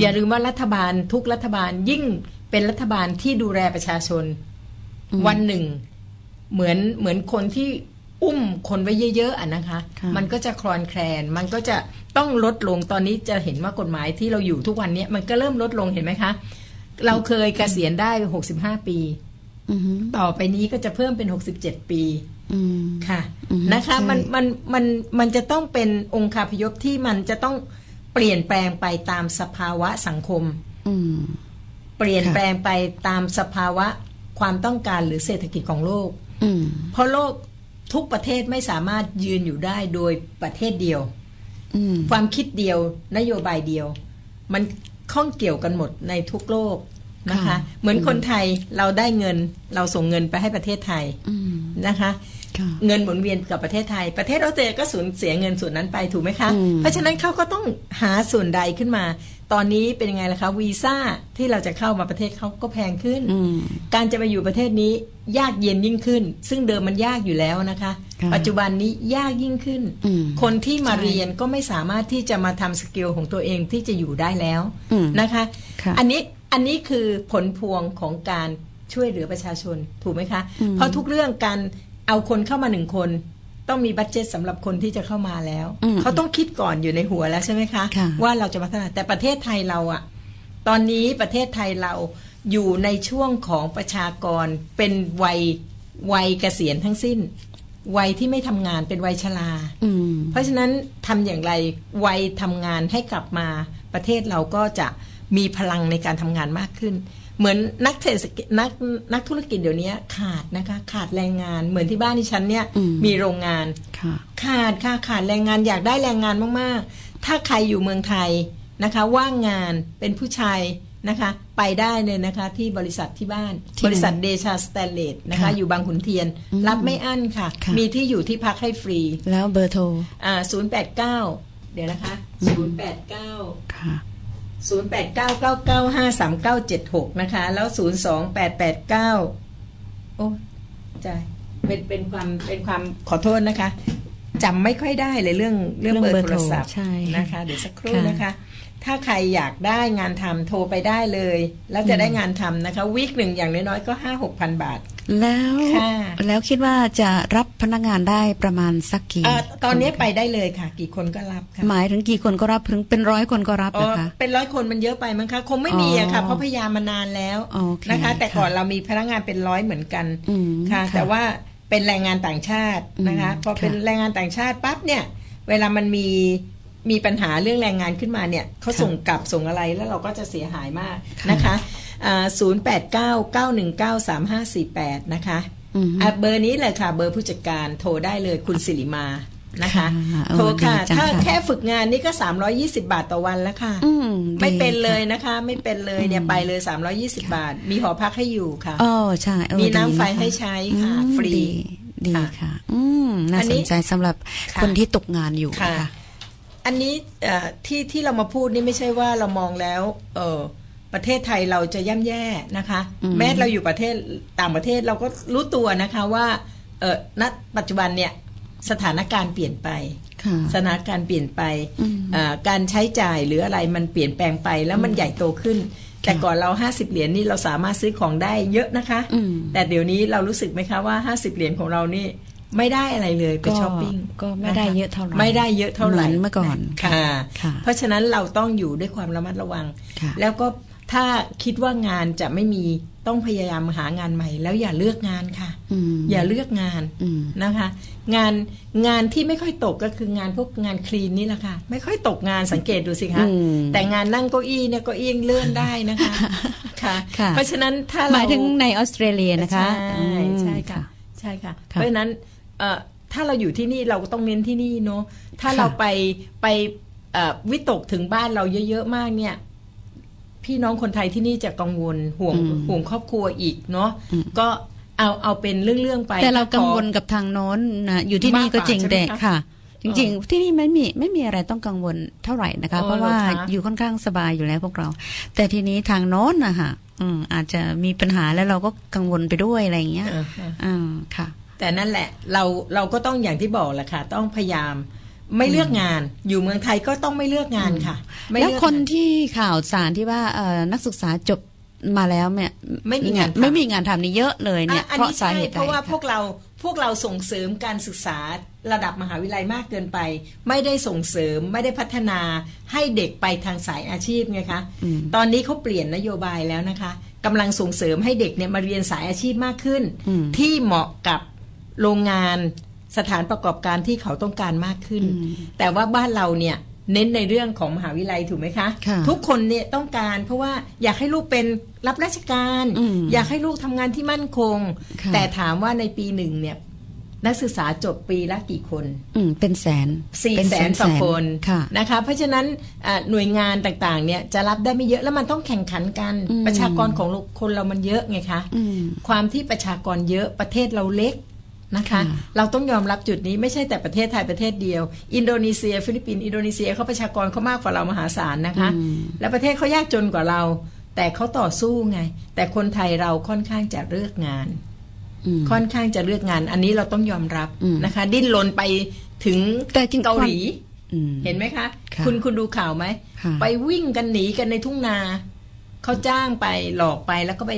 อย่าลืมว่ารัฐบาลทุกรัฐบาลยิ่งเป็นรัฐบาลที่ดูแลประชาชน วันหนึ่ง เหมือนเหมือนคนที่อุ้มคนไว้เยอะๆอะนะคะ
ค่ะ
มันก็จะคลอนแคลน มันก็จะต้องลดลงตอนนี้จะเห็นว่ากฎหมายที่เราอยู่ทุกวันเนี้ยมันก็เริ่มลดลงเห็นไหมคะ เราเคยเกษียณได้65ปี
อืม
ต่อไปนี้ก็จะเพิ่มเป็น67ปี
อืม
ค่ะ
อืม
นะคะ
ใช่
มันมันมันมันจะต้องเป็นองค์คาพยพที่มันจะต้อง เปลี่ยนแปลงไปตามสภาวะสังคม
อืม
เปลี่ยน
ค่ะ
แปลงไปตามสภาวะความต้องการหรือเศรษฐกิจของโลก
อืม
เพราะโลกทุกประเทศไม่สามารถยืนอยู่ได้โดยประเทศเดียว
อืม
ความคิดเดียวนโยบายเดียว มันข้องเกี่ยวกันหมดในทุกโลกนะคะ
ค่ะ
เหมือนคนไทยเราได้เงิน เราส่งเงินไปให้ประเทศไทย
อืม
นะคะ
ค่ะ
เงินหมุนเวียนกับประเทศไทย ประเทศออสเตรเลียก็สูญเสียเงินส่วนนั้นไปถูกไหมคะ
อืม
เพราะฉะนั้นเขาก็ต้องหาส่วนใดขึ้นมา ตอนนี้เป็นยังไงล่ะคะวีซ่าที่เราจะเข้ามาประเทศเขาก็แพงขึ้น
อืม
การจะไปอยู่ประเทศนี้ยากเย็นยิ่งขึ้น ซึ่งเดิมมันยากอยู่แล้วนะคะ
ค่ะ
ปัจจุบันนี้ยากยิ่งขึ้น
อืม
คนที่มา
ใช่
เรียนก็ไม่สามารถที่จะมาทำสกิลของตัวเองที่จะอยู่ได้แล้ว
อืม
นะคะ
ค่ะ
อันนี้อันนี้คือผลพวงของการช่วยเหลือประชาชนถูกไหมคะ
อืม
เพราะทุกเรื่องการ เอาคนเข้ามาหนึ่งคน ต้องมีบัตเจ็ตสำหรับคนที่จะเข้ามาแล้ว
อืม
เขาต้องคิดก่อนอยู่ในหัวแล้วใช่ไหมคะ
ค่ะ
ว่าเราจะพัฒนาแต่ประเทศไทยเราอะตอนนี้ประเทศไทยเราอยู่ในช่วงของประชากรเป็นวัยวัยเกษียณทั้งสิ้น วัยที่ไม่ทำงานเป็นวัยชรา
อืม
เพราะฉะนั้นทำอย่างไรวัยทำงานให้กลับมาประเทศเราก็จะมีพลังในการทำงานมากขึ้น เหมือนนักเศรษฐกิจนักนักธุรกิจเดี๋ยวนี้ขาดนะคะ ขาดแรงงานเหมือนที่บ้านที่ฉันเนี่ย
อืม
มีโรงงาน
ค่ะ
ขาดค่ะขาดแรงงานอยากได้แรงงานมากๆ ถ้าใครอยู่เมืองไทยนะคะ ว่างงานเป็นผู้ชายนะคะ ไปได้เลยนะคะที่บริษัทที่บ้าน
ที่ไหน
บริษัทเดชาสแตนเลสนะคะ
ค่ะ
อยู่บางขุนเทียน
อืม
รับไม่อั้นค่ะ
ค่ะ
มีที่อยู่ที่พักให้ฟรี
แล้วเบอร์โทร
อ่าศูนย์แปดเก้าเดี๋ยวนะคะศูนย์แปดเก้า
ค่ะ
ศูนย์แปดเก้าเก้าเก้าห้าสามเก้าเจ็ดหกนะคะ แล้วศูนย์สองแปดแปดเก้าโอ้ใจเป็นเป็นความเป็นความขอโทษนะคะจำไม่ค่อยได้เลยเรื่องเรื่อง
เรื่
เบ
อ
องร์
เบอร์
โทรศัพท์
โทรใช่
นะคะ เดี๋ยวสักครู่
ค่ะ
นะคะ ถ้าใครอยากได้งานทำโทรไปได้เลย แล้วจะได้งานทำนะคะ วีคหนึ่งอย่างน้อยๆก็ห้าหกพันบาท
แล้ว
ค่ะ
แล้วคิดว่าจะรับพนักงานได้ประมาณสักกี่
เอ่อตอนนี้
ค
ไปได้เลยค่ะ กี่คนก็รับค่ะ
หมายถึงกี่คนก็รับถึงเป็นร้อยคนก็รับ
อ๋อ
นะคะ
เป็นร้อยคนมันเยอะไปมั้งคะคงไม่มีอะค่ะ
อ๋อ
เพราะพยายามมานานแล้ว
โอเค
นะคะ แต่
ค่ะ
ก่อนเรามีพนักงานเป็นร้อยเหมือนกัน
อืม
ค่ะ
ค่ะ
แต่ว่าเป็นแรงงานต่างชาตินะคะ
อืม
พอเป็น
ค่ะ
แรงงานต่างชาติปั๊บเนี่ย เวลามันมี มีปัญหาเรื่องแรงงานขึ้นมาเนี่ยเขาส่งกลับส่งอะไรแล้วเราก็จะเสียหายมากนะคะศูนย์แปดเก้าเก้าหนึ่งเก้าสามห้าสี่แปดนะคะ
อืม
อะเบอร์นี้เลยค่ะ เบอร์ผู้จัดการโทรได้เลยคุณสิริมานะคะ
ค่ะ
โทรค่ะ
โอ้ดีจัง
ถ้า
ค่ะ
แค่ฝึกงานนี่ก็ 320 บาทต่อวันแล้วค่ะ
อืม
ไม่
ดี
เป็นเลย
ค่ะ
นะคะ ไม่เป็นเลยเนี่ยไปเลย 320 บาท มีหอพักให้อยู่ค่ะ
อ๋อใช่เออ
มีน้ำ
ดีะ
ไฟ
คะ
ให้ใช้ค่ะ
อืม
ฟรี
ดีดี
ค่ะ
ค่ะ อืมน่า
อัน
ส
นี้
นใจสำหรับ
ค่ะ
คนที่ตกงานอยู่
ค่ะ
นะคะ
อันนี้เอ่อที่ที่เรามาพูดนี่ไม่ใช่ว่าเรามองแล้ว เออประเทศไทยเราจะย่ำแย่นะคะ
อืม
แม้เราอยู่ประเทศต่างประเทศเราก็รู้ตัวนะคะว่าเออณปัจจุบันเนี่ยสถานการณ์เปลี่ยนไป
ค่ะ
สถานการณ์เปลี่ยนไป
อืม
เอ่อการใช้จ่ายหรืออะไรมันเปลี่ยนแปลงไปแล้วมันใหญ่โตขึ้น แต่ก่อนเรา 50 เหรียญนี่เราสามารถซื้อของได้เยอะนะคะ
อืม
แต่เดี๋ยวนี้เรารู้สึกไหมคะว่า 50 เหรียญของเรานี่ ไม่ได้อะไรเลยไป
ก็
ช้อปปิ้ง
ก็ไม่ได้เยอะเท่าไหร่
ไม่ได้เยอะเท่าไหร่
เหมือนเมื่อก่อน
ค่ะ
ค่ะ
เพราะฉะนั้นเราต้องอยู่ด้วยความระมัดระวัง
ค่ะ
แล้วก็ถ้าคิดว่างานจะไม่มีต้องพยายามหางานใหม่ แล้วอย่าเลือกงานค่ะ
อืม
อย่าเลือกงาน
อืม
นะคะ งานงานที่ไม่ค่อยตกก็คืองานพวกงาน clean นี่แหละค่ะ ไม่ค่อยตกงานสังเกตดูสิคะ
อืม
แต่งานนั่งเก้าอี้เนี่ยเก้าอี้ยังเลื่อนได้นะคะค่ะ
ค่ะ
เพราะฉะนั้นถ้าเราห
มายถึงในออสเตรเลียนะคะ
ใช่
อืม
ใช่ค่ะ ใช่ค่ะ
ค่ะ
เพราะฉะนั้นเอ่อ ถ้าเราอยู่ที่นี่เราก็ต้องเน้นที่นี่เนาะถ้า
ค่ะ
เราไปไปเอ่อวิตกถึงบ้านเราเยอะๆมากเนี่ย พี่น้องคนไทยที่นี่จะกังวลห่วง
อืม
ห่วงครอบครัวอีกเนาะ
อืม
ก็เอาเอาเป็นเรื่องๆไป
แต่เรา
ถ้ขอ
กังวลกับทางโน้นนะอยู่ที่นี่
มากก
ก็
ว่า
จริง
ใช่ไหม
แต่
คะ
ค่ะ จริง
อ๋อ
ๆที่นี่ไม่มีไม่มีอะไรต้องกังวลเท่าไหร่นะคะ
อ๋อ
เพราะว่า
เหรอคะ
อยู่ค่อนข้างสบายอยู่แล้วพวกเรา แต่ทีนี้ทางโน้นนะคะอืมอาจจะมีปัญหาแล้วเราก็กังวลไปด้วยอะไรอย่างเงี้ย
เออ
อ่าค่ะ
แต่นั่นแหละเราเราก็ต้องอย่างที่บอกแหละค่ะ ต้องพยายามไม่เลือกงาน อยู่เมืองไทยก็ต้องไม่เลือกงานค่ะไม่
แล้ว
เลือก
คน
งา
ที่ข่าวสารที่ว่าเอ่อนักศึกษาจบมาแล้วเนี่ย
ไม่มีงานทำ
ไม่มีงานทำนี่เยอะเลยเนี่ย
อะอัน
เพราะ
นี้
สา
ใช่
เหตุใด
เพราะว่า
ค่
พวกเราพวกเราส่งเสริมการศึกษาระดับมหาวิทยาลัยมากเกินไป ไม่ได้ส่งเสริมไม่ได้พัฒนาให้เด็กไปทางสายอาชีพไงคะ
อืม
ตอนนี้เขาเปลี่ยนนโยบายแล้วนะคะกำลังส่งเสริมให้เด็กเนี่ยมาเรียนสายอาชีพมากขึ้น
อืม
ที่เหมาะกับ โรงงานสถานประกอบการที่เขาต้องการมากขึ้น
อืม
แต่ว่าบ้านเราเนี่ยเน้นในเรื่องของมหาวิทยาลัยถูกไหมคะ
ค่ะ
ทุกคนเนี่ยต้องการเพราะว่าอยากให้ลูกเป็นรับราชการ
อืม
อยากให้ลูกทำงานที่มั่นคง
ค่ะ
แต่ถามว่าในปีหนึ่งเนี่ยนักศึกษาจบปีละกี่คน
อืมเป็นแสน
สี่
เป็น
แสนต่อคน
ค่ะ
นะคะ เพราะฉะนั้นอ่าหน่วยงานต่างๆ เนี่ยจะรับได้ไม่เยอะแล้วมันต้องแข่งขันกัน
อืม
ประชากรของคนเรามันเยอะไงคะ
อืม
ความที่ประชากรเยอะประเทศเราเล็ก นะคะ
ค่ะ
เราต้องยอมรับจุดนี้ไม่ใช่แต่ประเทศไทยประเทศเดียว อินโดนีเซีย ฟิลิปปินส์อินโดนีเซียเขาประชากรเขามากกว่าเรามหาศาลนะคะ
อืม
และประเทศเขายากจนกว่าเรา แต่เขาต่อสู้ไง แต่คนไทยเราค่อนข้างจะเลือกงาน
อืม
ค่อนข้างจะเลือกงาน อันนี้เราต้องยอมรับ
อืม
นะคะ ดิ้นรนไปถึง
แต่จริง
เกาหลี
อืม
เห็นไหมคะ
ค่ะ
คุณคุณดูข่าวไหม
ค่ะ
ไปวิ่งกันหนีกันในทุ่งนา เขาจ้างไปหลอกไปแล้วก็ไป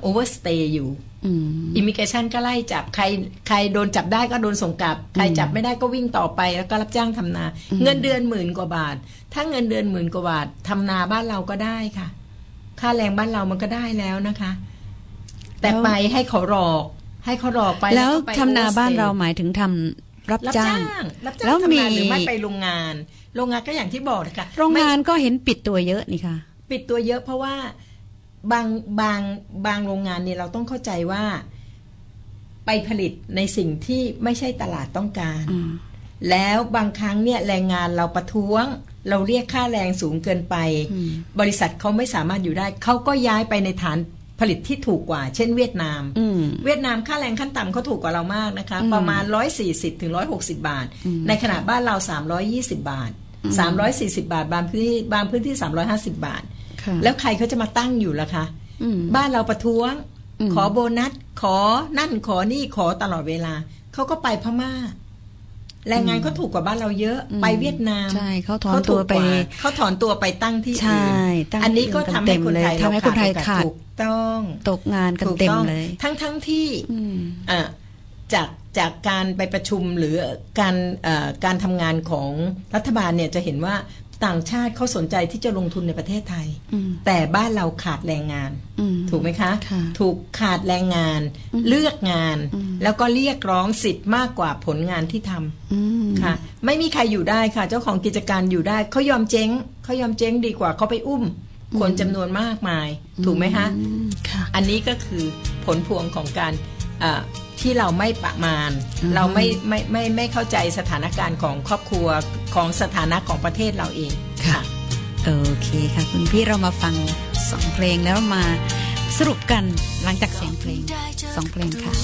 overstay อยู่ อื
ม
immigration ก็ไล่จับใครใครโดนจับได้ก็โดนส่งกลับ ใครจับไม่ได้ก็วิ่งต่อไปแล้วก็รับจ้างทำนา
อืม
เงินเดือนหมื่นกว่าบาท ถ้าเงินเดือนหมื่นกว่าบาททำนาบ้านเราก็ได้ค่ะ ค่าแรงบ้านเรามันก็ได้แล้วนะคะ แต่ไปให้เขาหลอก ให้เขาหลอกไป
แล้ว
ก็ไป
ทำนา
overstay
บ้านเราหมายถึงทำรับ
รับ
จ้า
จ้างงรับจ้าง
แล้ว
ทำ
มี
งานหรือไม่ไปโรงงาน โรงงานก็อย่างที่บอกนะคะ
โรงงาน
ไม่
ก็เห็นปิดตัวเยอะนี่ค่ะ
ปิดตัวเยอะเพราะว่า บางบางบางโรงงานเนี่ยเราต้องเข้าใจว่าไปผลิตในสิ่งที่ไม่ใช่ตลาดต้องการ
อืม
แล้วบางครั้งเนี่ยแรงงานเราประท้วง เราเรียกค่าแรงสูงเกินไป
อืม
บริษัทเขาไม่สามารถอยู่ได้ เขาก็ย้ายไปในฐานผลิตที่ถูกกว่า เช่นเวียดนาม
อืม
เวียดนามค่าแรงขั้นต่ำเขาถูกกว่าเรามากนะคะ
อืม
ประมาณ 140ถึง160 บาท
อืม
ในขณะบ้านเรา 320 บาท
อืม
340 บาท บางพื้นที่บางพื้นที่ 350 บาท
ค่ะ
แล้วใครเขาจะมาตั้งอยู่ล่ะคะ
อืม
บ้านเราประท้วง
อืม
ขอโบนัส ขอนั่นขอนี่ขอตลอดเวลา เขาก็ไปพม่าแรงงานเขาถูกกว่าบ้านเราเยอะ
อืม
ไปเวียดนาม
ใช่เขาถอนตัวไป
เขาถูกกาเขาถอนตัวไปตั้งที่
ใช่
อื่น
ตั้ง
อันนี้ก็
ที่
ทำ
เต็
ให้
ม
คน
เลย
ไทย
ทำให้คนไทยขาด
ถูกต้อง
ตกงานกัน
ถูก
เต็ม
ต้อง
เลย
ทั้งทั้งที่
อืม
อะจากจากการไปประชุมหรือการเอ่อการทำงานของรัฐบาลเนี่ยจะเห็นว่า ต่างชาติเขาสนใจที่จะลงทุนในประเทศไทย
อืม
แต่บ้านเราขาดแรงงาน
อืม
ถูกไหมคะ
ค่ะ
ถูกขาดแรงงาน
อืม
เลือกงาน
อืม
แล้วก็เรียกร้องสิทธิ์มากกว่าผลงานที่ทำ
อืม
ค่ะ ไม่มีใครอยู่ได้ค่ะ เจ้าของกิจการอยู่ได้เขายอมเจ๊งเขายอมเจ๊งดีกว่าเขาไปอุ้ม คนจำนวนมากมาย ถูกไหมคะ
อืมค่ะ
อันนี้ก็คือผลพวงของการเอ่อ ที่เราไม่ประมาณ
อือฮึ
เราไม่ไม่ไม่ไม่เข้าใจสถานการณ์ของครอบครัวของสถานะของประเทศเราเองค่ะ
โอเคค่ะ คุณพี่เรามาฟังสองเพลงแล้วมาสรุปกันหลังจากเสียงเพลงสองเพลงค่ะ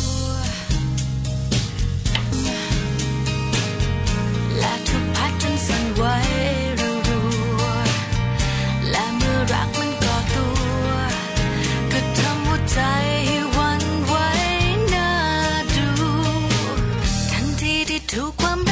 และทุกพัดจนสั่นไหวรัวๆและเมื่อรักมันก่อตัว ก็ทำหัวใจ ที่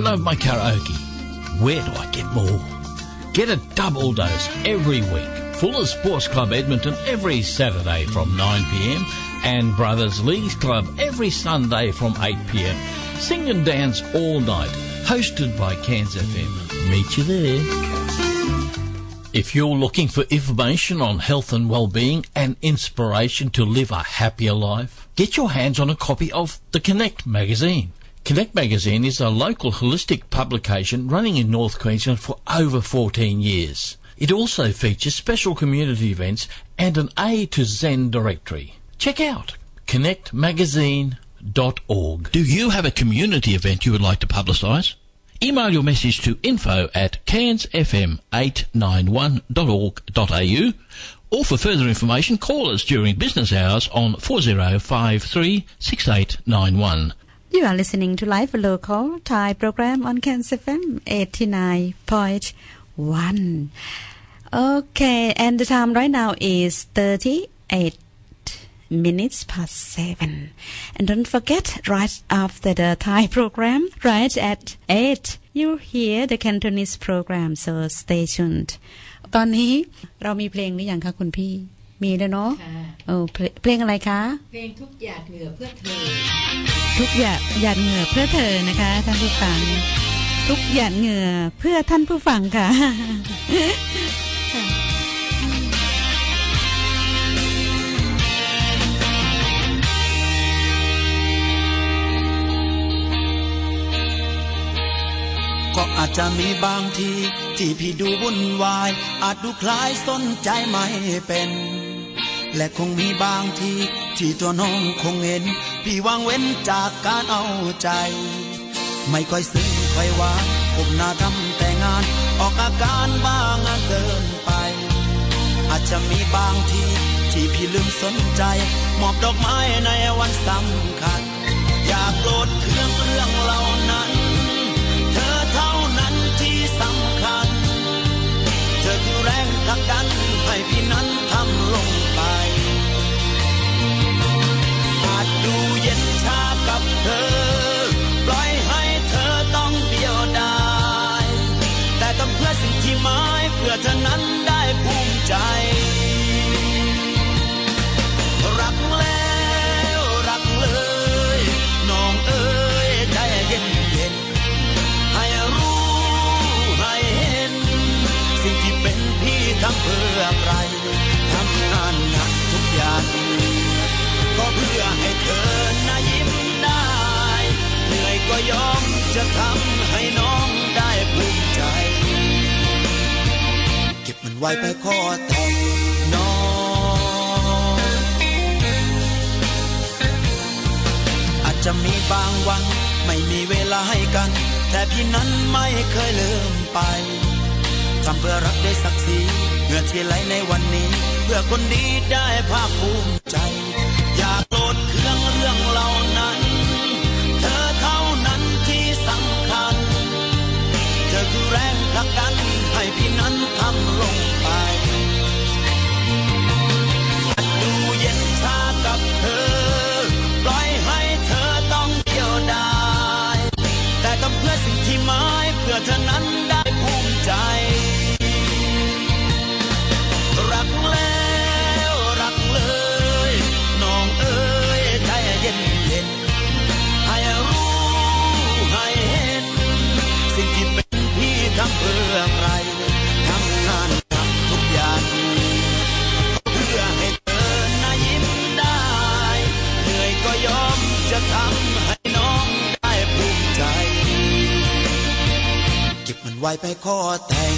love my karaoke. Where do I get more? Get a double dose every week. Fuller Sports Club Edmonton every Saturday from 9pm and Brothers Leagues Club every Sunday from 8pm. Sing and dance all night. Hosted by Cairns FM. Meet you there. If you're looking for information on health and well-being and inspiration to live a happier life, get your hands on a copy of the Connect magazine. Connect magazine is a local holistic publication running in North Queensland for over 14 years. It also features special community events and an A to Zen directory. Check out connectmagazine.org. Do you have a community event you would like to publicise? Email your message to info at cairnsfm891.org.au or for further information call us during business hours on 40536891.
You are listening to Live Local Thai program on Cairns FM 89.1. Okay, and the time right now is 38 minutes past 7. And don't forget, right after the Thai program, right at 8, you hear the Cantonese program, so stay tuned. ตอนนี้เรามีเพลงหรือยังคะคุณพี่ มีแล้วเนาะ
ค่ะ
เออเพลงเพลงอะไรคะ
เพลงทุกหยาดเหงื่อเพื่อเธอ
ทุกหยาดหยาดเหงื่อเพื่อเธอนะคะท่านผู้ฟังททุกหยาดเหงื่อเพื่อท่านผู้ฟังค่ะ
ก็อาจจะมีบางที ที่พี่ดูวุ่นวาย อาจดูคล้ายสนใจไม่เป็น และคงมีบางทีที่ตัวน้องคงเห็น พี่วางเว้นจากการเอาใจ ไม่ค่อยซึ้งค่อยหวานผมหน้าทำแต่งาน ออกอาการบ้างเกินไป อาจจะมีบางทีที่พี่ลืมสนใจ มอบดอกไม้ในวันสำคัญ อยากโกรธเครื่องเรื่องเหล่านั้น เธอเท่านั้นที่สำคัญ เธอคือแรงผลักดันให้พี่นั้น อเธอนั้นได้ภูมิใจ รักแล้วรักเลยน้องเอ๋ยใจเย็นเย็นให้รู้ให้เห็น สิ่งที่เป็นพี่ทำเพื่อใครทำงานหนักทุกอย่างก็เพื่อให้เธอน่ายิ้มได้ เหนื่อยก็ยอมจะทำ ไว้ไปขอแต่งน้องอาจจะมีบางวัน ไม่มีเวลาให้กัน แต่พี่นั้นไม่เคยลืมไปทำเพื่อรักได้ศักดิ์สีเงื่อที่ไหลในวันนี้ เพื่อคนดีได้ภาคภูมิใจ ไว้ไปขอแต่ง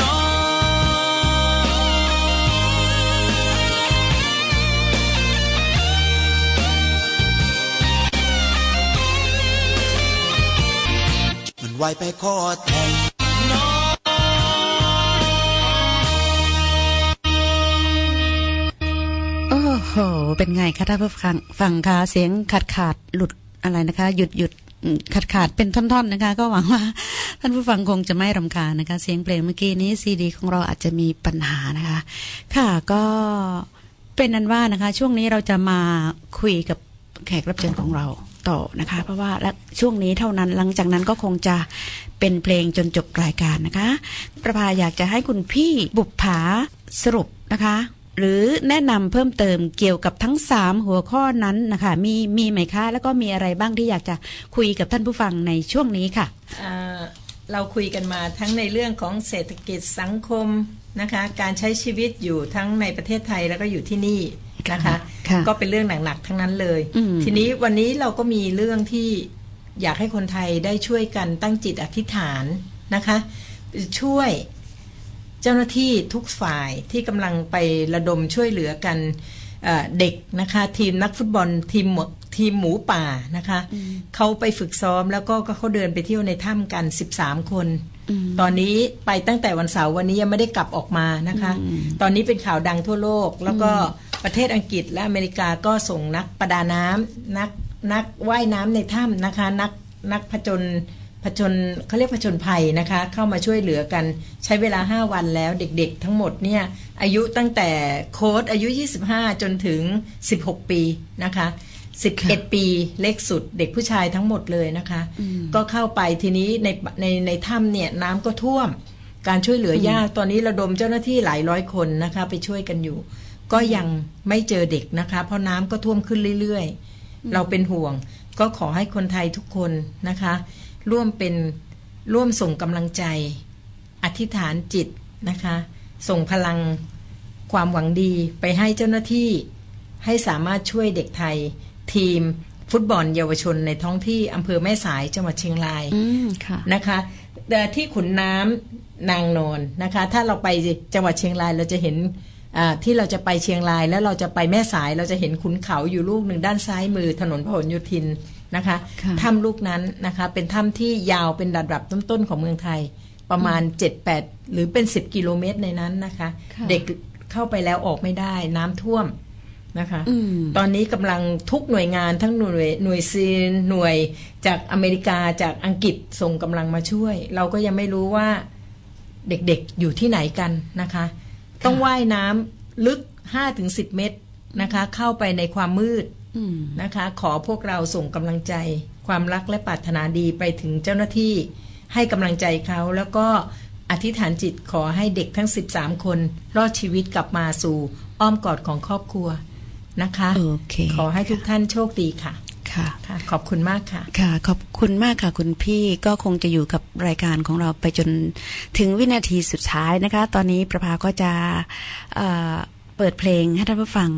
น้องมันไว้ไปขอแต่งน้อง
โอ้โห เป็นไงคะท่านผู้ฟังฟังคะเสียงขาดขาดหลุดอะไรนะคะ หยุดหยุด ขาดขาดเป็นท่อน ๆ นะคะ ก็หวังว่าท่านผู้ฟังคงจะไม่รำคาญนะคะ เสียงเพลงเมื่อกี้นี้ซีดีของเราอาจจะมีปัญหานะคะ ค่ะก็เป็นนั้นว่านะคะ ช่วงนี้เราจะมาคุยกับแขกรับเชิญของเราต่อนะคะ เพราะว่าและช่วงนี้เท่านั้นหลังจากนั้นก็คงจะเป็นเพลงจนจบรายการนะคะ ประภาอยากจะให้คุณพี่บุปผาสรุปนะคะ หรือแนะนำเพิ่มเติมเกี่ยวกับทั้งสามหัวข้อนั้นนะคะ มีมีไหมคะ แล้วก็มีอะไรบ้างที่อยากจะคุยกับท่านผู้ฟังในช่วงนี้ค่ะ
อ่าเราคุยกันมาทั้งในเรื่องของเศรษฐกิจสังคมนะคะ การใช้ชีวิตอยู่ทั้งในประเทศไทยแล้วก็อยู่ที่นี่นะคะ
ค่ะ
ก็เป็นเรื่องหนักๆทั้งนั้นเลย
อืม
ทีนี้วันนี้เราก็มีเรื่องที่อยากให้คนไทยได้ช่วยกันตั้งจิตอธิษฐานนะคะ ช่วย เจ้าหน้าที่ทุกฝ่ายที่กำลังไประดมช่วยเหลือกันเอ่อเด็กนะคะทีมนักฟุตบอลทีมหมทีมหมูป่านะคะเขาไปฝึกซ้อมแล้วก็ก็เขาเดินไปเที่ยวในถ้ำกัน 13 คน ตอนนี้ไปตั้งแต่วันเสาร์วันนี้ยังไม่ได้กลับออกมานะคะ ตอนนี้เป็นข่าวดังทั่วโลก แล้วก็ประเทศอังกฤษและอเมริกาก็ส่งนักประดาน้ำนักนักว่ายน้ำในถ้ำนะคะ นักนักผจญ ผจญเขาเรียกผจญภัยนะคะ เข้ามาช่วยเหลือกันใช้เวลา 5 วันแล้วเด็กๆ ทั้งหมดเนี่ยอายุตั้งแต่โค้ดอายุ 25 จนถึง 16 ปีนะคะ11 ปีเล็กสุดเด็กผู้ชายทั้งหมดเลยนะคะ ก็เข้าไปทีนี้ในในในถ้ำเนี่ยน้ำก็ท่วม การช่วยเหลือยากตอนนี้ระดมเจ้าหน้าที่หลายร้อยคนนะคะ ไปช่วยกันอยู่ ก็ยังไม่เจอเด็กนะคะ เพราะน้ำก็ท่วมขึ้นเรื่อยๆ เราเป็นห่วง ก็ขอให้คนไทยทุกคนนะคะ ร่วมเป็นร่วมส่งกำลังใจ อธิษฐานจิตนะคะ ส่งพลังความหวังดีไปให้เจ้าหน้าที่ ให้สามารถช่วยเด็กไทย ทีมฟุตบอลเยาวชนในท้องที่อำเภอแม่สายจังหวัดเชียงราย
อืมค่ะ
นะคะแต่ที่ขุนน้ำนางนอนนะคะ ถ้าเราไปจังหวัดเชียงรายเราจะเห็นอ่าที่เราจะไปเชียงรายแล้วเราจะไปแม่สายเราจะเห็นขุนเขาอยู่ลูกหนึ่งด้านซ้ายมือถนนพหลโยธิน นะคะ
ค่ะ
ถ้ำลูกนั้นนะคะเป็นถ้ำที่ยาวเป็นระดับต้นๆของเมืองไทย ประมาณ 7-8 หรือเป็น 10 กิโลเมตรในนั้นนะคะ
ค่ะ
เด็กเข้าไปแล้วออกไม่ได้น้ำท่วมนะคะ
อืม
ตอนนี้กำลังทุกหน่วยงานทั้งหน่วยหน่วยซีนหน่วยจากอเมริกาจากอังกฤษส่งกำลังมาช่วย เราก็ยังไม่รู้ว่าเด็กๆอยู่ที่ไหนกันนะคะ ต้องว่ายน้ำลึก 5-10 เมตรนะคะ เข้าไปในความมืด
อืม
นะคะ ขอพวกเราส่งกำลังใจ ความรักและปรารถนาดีไปถึงเจ้าหน้าที่ให้กำลังใจเขาแล้วก็อธิษฐานจิตขอให้เด็กทั้ง 13 คน รอดชีวิตกลับมาสู่อ้อมกอดของครอบครัวนะคะ
โอเค
ขอให้ทุกท่านโชคดีค่ะ
ค่ะ
ค่ะขอบคุณมากค่ะ
ค่ะ ขอบคุณมากค่ะ คุณพี่ก็คงจะอยู่กับรายการของเราไปจนถึงวินาทีสุดท้ายนะคะ ตอนนี้ประภาก็จะ เอ่อเปิดเพลงให้ท่านผู้ฟัง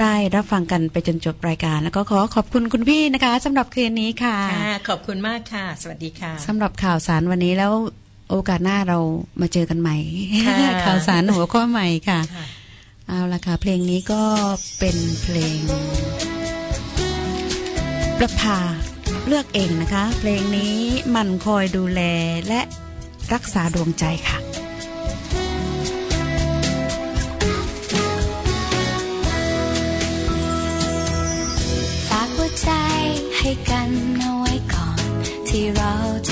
ได้รับฟังกันไปจนจบรายการ แล้วก็ขอขอบคุณคุณพี่นะคะสำหรับคืนนี้ค่ะ
ค่ะ ขอบคุณมากค่ะ สวัสดีค่ะ
สำหรับข่าวสารวันนี้แล้วโอกาสหน้าเรามาเจอกันใหม่
ค่ะ
ข่าวสารหัวข้อใหม่ค่ะ
ค่ะ
เอาละค่ะ เพลงนี้ก็เป็นเพลง ประภาเลือกเองนะคะ เพลงนี้มันคอยดูแลและรักษาดวงใจค่ะ
ใจให้กันเอาไว้ก่อนที่เราจะ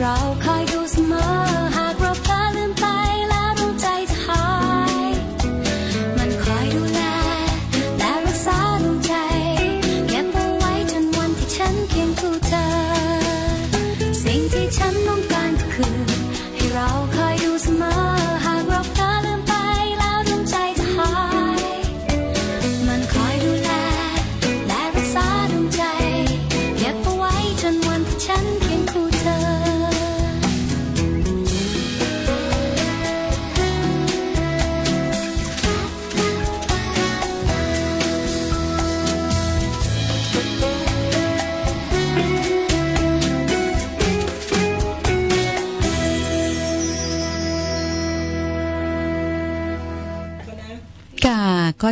เราคอยดู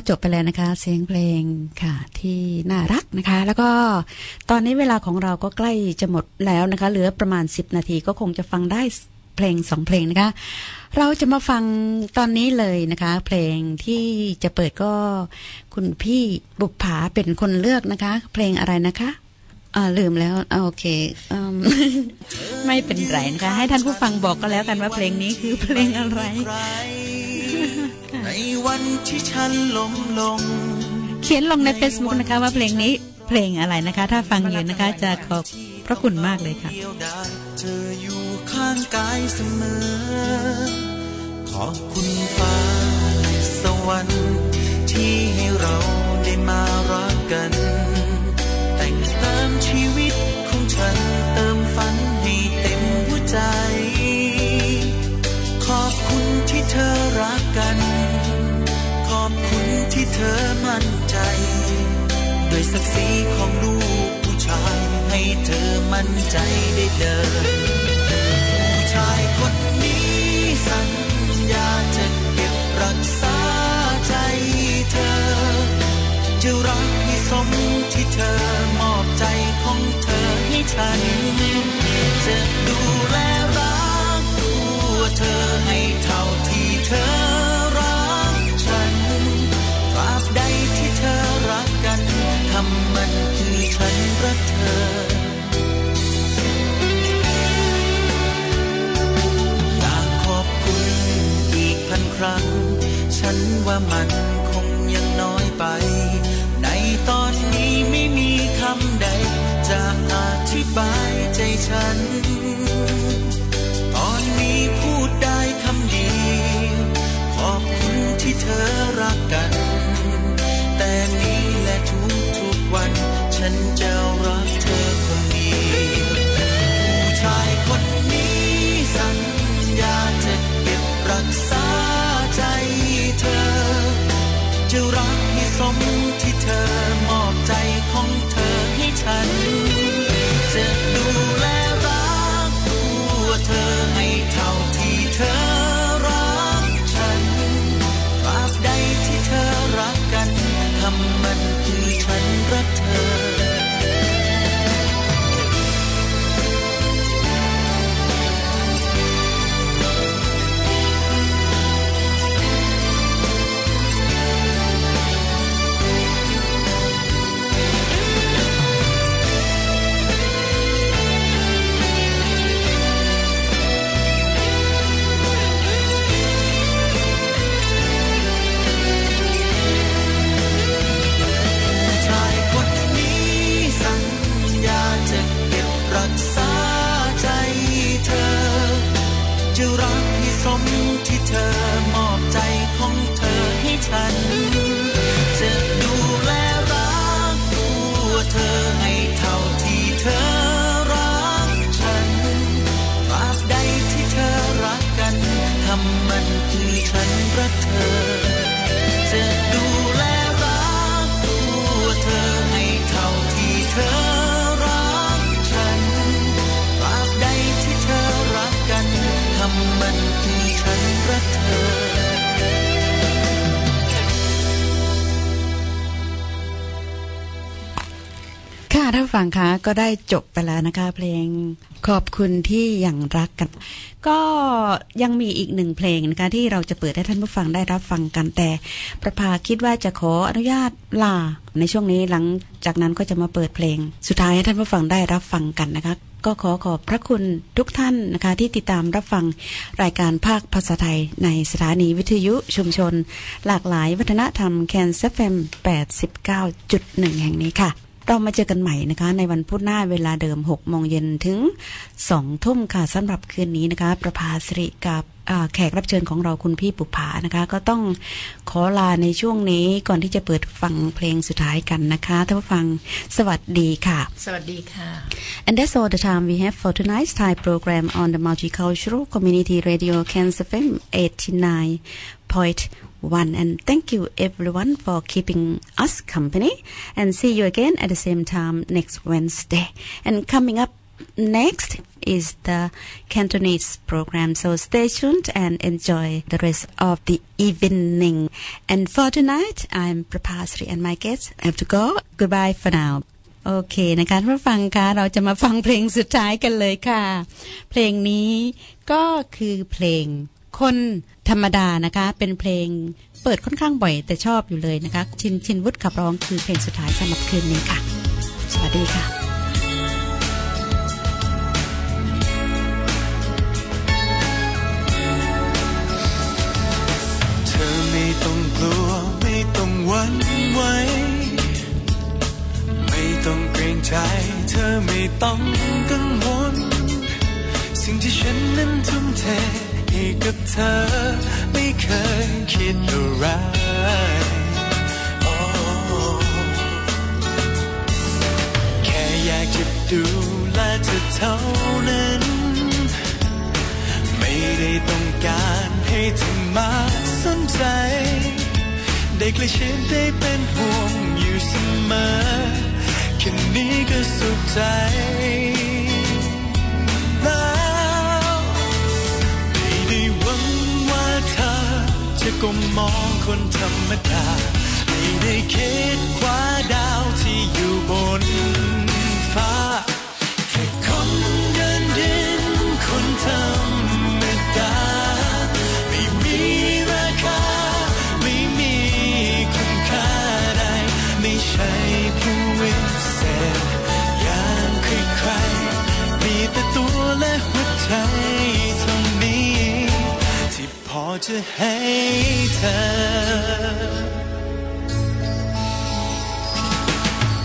จบไปแล้วนะคะ เสียงเพ
ลงค่ะ ที่น่ารักนะคะ แล้วก็ตอนนี้เวลาของเราก็ใกล้จะหมดแล้วนะคะ เหลือประมาณ 10 นาทีก็คงจะฟังได้เพลงสองเพลงนะคะ เราจะมาฟังตอนนี้เลยนะคะ เพลงที่จะเปิดก็คุณพี่บุปผาเป็นคนเลือกนะคะ เพลงอะไรนะคะอ่าลืมแล้วอโอเคอไม่เป็นไรนะคะ ให้ท่านผู้ฟังบอกก็แล้วกันว่าเพลงนี้คือเพลงอะไร
ใครในวันที่ฉันล้มลง
เขียนลงใน Facebook นะคะว่าเพลงนี้เพลงอะไรนะคะ ถ้าฟังอยู่นะคะ จะขอบพระคุณมากเลยค่ะ
เดียวดายเธออยู่ข้างกายเสมอ ขอบคุณฟ้าและสวรรค์ที่ให้เราได้มารักกัน แต่งเติมชีวิตของฉันเติมฝันให้เต็มหัวใจ ขอบคุณที่เธอรักกันข อบคุณที่เธอมั่นใจด้วยศักดิ์ศรีของลูกผู้ชาย ให้เธอมั่นใจได้เดิน ผู้ชายคนนี้สัญญาจะเก็บรักษาใจเธอ จะรักให้สมที่เธอมอบใจของเธอให้ฉัน จะดูแลรักตัวเธอให้เท่าที่เธอ ครั้ง ฉันว่ามันคงยังน้อยไป ในตอนนี้ไม่มีคำใด จะอธิบายใจฉัน ตอนนี้พูดได้คำเดียวขอบคุณที่เธอรักกัน แต่นี้และทุกทุกๆวันฉันจะ ก็
ได้จบไปแล้วนะคะ เพลงขอบคุณที่ยังรักกัน ก็ยังมีอีกหนึ่งเพลงนะคะที่เราจะเปิดให้ท่านผู้ฟังได้รับฟังกันแต่ ประภาคิดว่าจะขออนุญาตลา ในช่วงนี้หลังจากนั้นก็จะมาเปิดเพลง สุดท้ายให้ท่านผู้ฟังได้รับฟังกันนะคะ ก็ขอขอบพระคุณทุกท่านนะคะ ที่ติดตามรับฟังรายการภาคภาษาไทย ในสถานีวิทยุชุมชน หลากหลายวัฒนธรรมแคนเซฟเอ็ม89.1 แห่งนี้ค่ะ เรามาเจอกันใหม่นะคะ ในวันพุธหน้าเวลาเดิม6โมงเย็นถึง2ทุ่มค่ะสำหรับคืนนี้นะคะ ประภาสิริกับอ่าแขกรับเชิญของเราคุณพี่ปุภานะคะ ก็ต้องขอลาในช่วงนี้ก่อนที่จะเปิดฟังเพลงสุดท้ายกันนะคะท่านผู้ฟังสวัสดีค่ะ
สวัสดีค่ะ
And that's all the time we have for tonight's Thai program on the Multicultural Community Radio Kansas FM 89.1. And thank you everyone for keeping us company. And see you again at the same time next Wednesday. And coming up next is the Cantonese program. So stay tuned and enjoy the rest of the evening. And for tonight, I'm Prapasri and my guests have to go. Goodbye for now. โอเคนะคะท่านผู้ฟังคะเราจะมาฟังเพลงสุดท้ายกันเลยค่ะ เพลงนี้ก็คือเพลง คนธรรมดานะคะ เป็นเพลงเปิดค่อนข้างบ่อยแต่ชอบอยู่เลยนะคะ ชินชินวุฒิขับร้องคือเพลงสุดท้ายสำหรับคืนนี้ค่ะ สวัสดีค่ะ
วันไวไม่ต้องเกรงใจ เธอไม่ต้องกังวล สิ่งที่ฉันนั้นทุ่มเท ให้กับเธอ ไม่เคยคิดอะไรแค่อยากจะดูแลเธอเท่านั้น ไม่ได้ต้องการให้เธอมาสนใจ ได้ใกล้ชิดได้เป็นห่วงอยู่เสมอแค่นี้ก็สุขใจ ก็มมองคนธรรมดา ไม่ได้คิดคว้าดาวที่อยู่บนฟ้า จะให้เธอ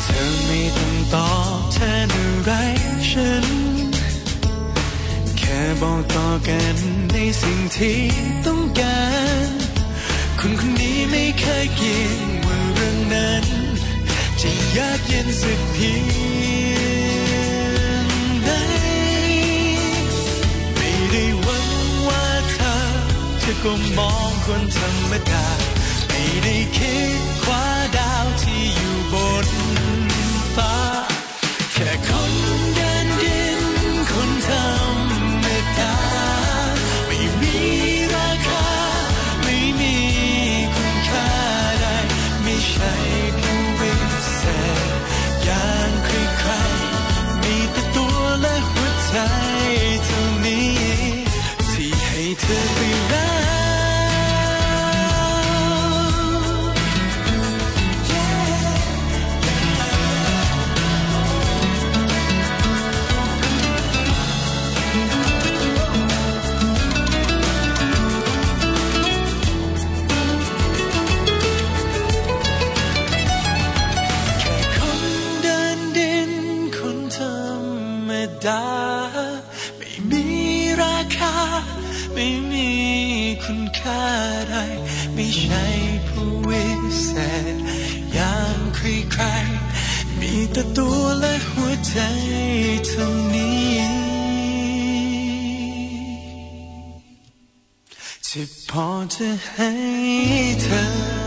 เธอไม่ต้องตอบแทนอะไรฉัน แค่บอกต่อกันในสิ่งที่ต้องการคนคนนี้ไม่เคยเกี่ยงว่าเรื่องนั้น จะยากเย็นสักเพียง ธอก็มองคนธรรมดาไม่ได้คิดคว้าม ไม่มีคุณค่าใดไม่ใช่ผู้วิเศษอย่างใครๆมีแต่ตัวและหัวใจเท่านี้ที่พอจะให้เธอ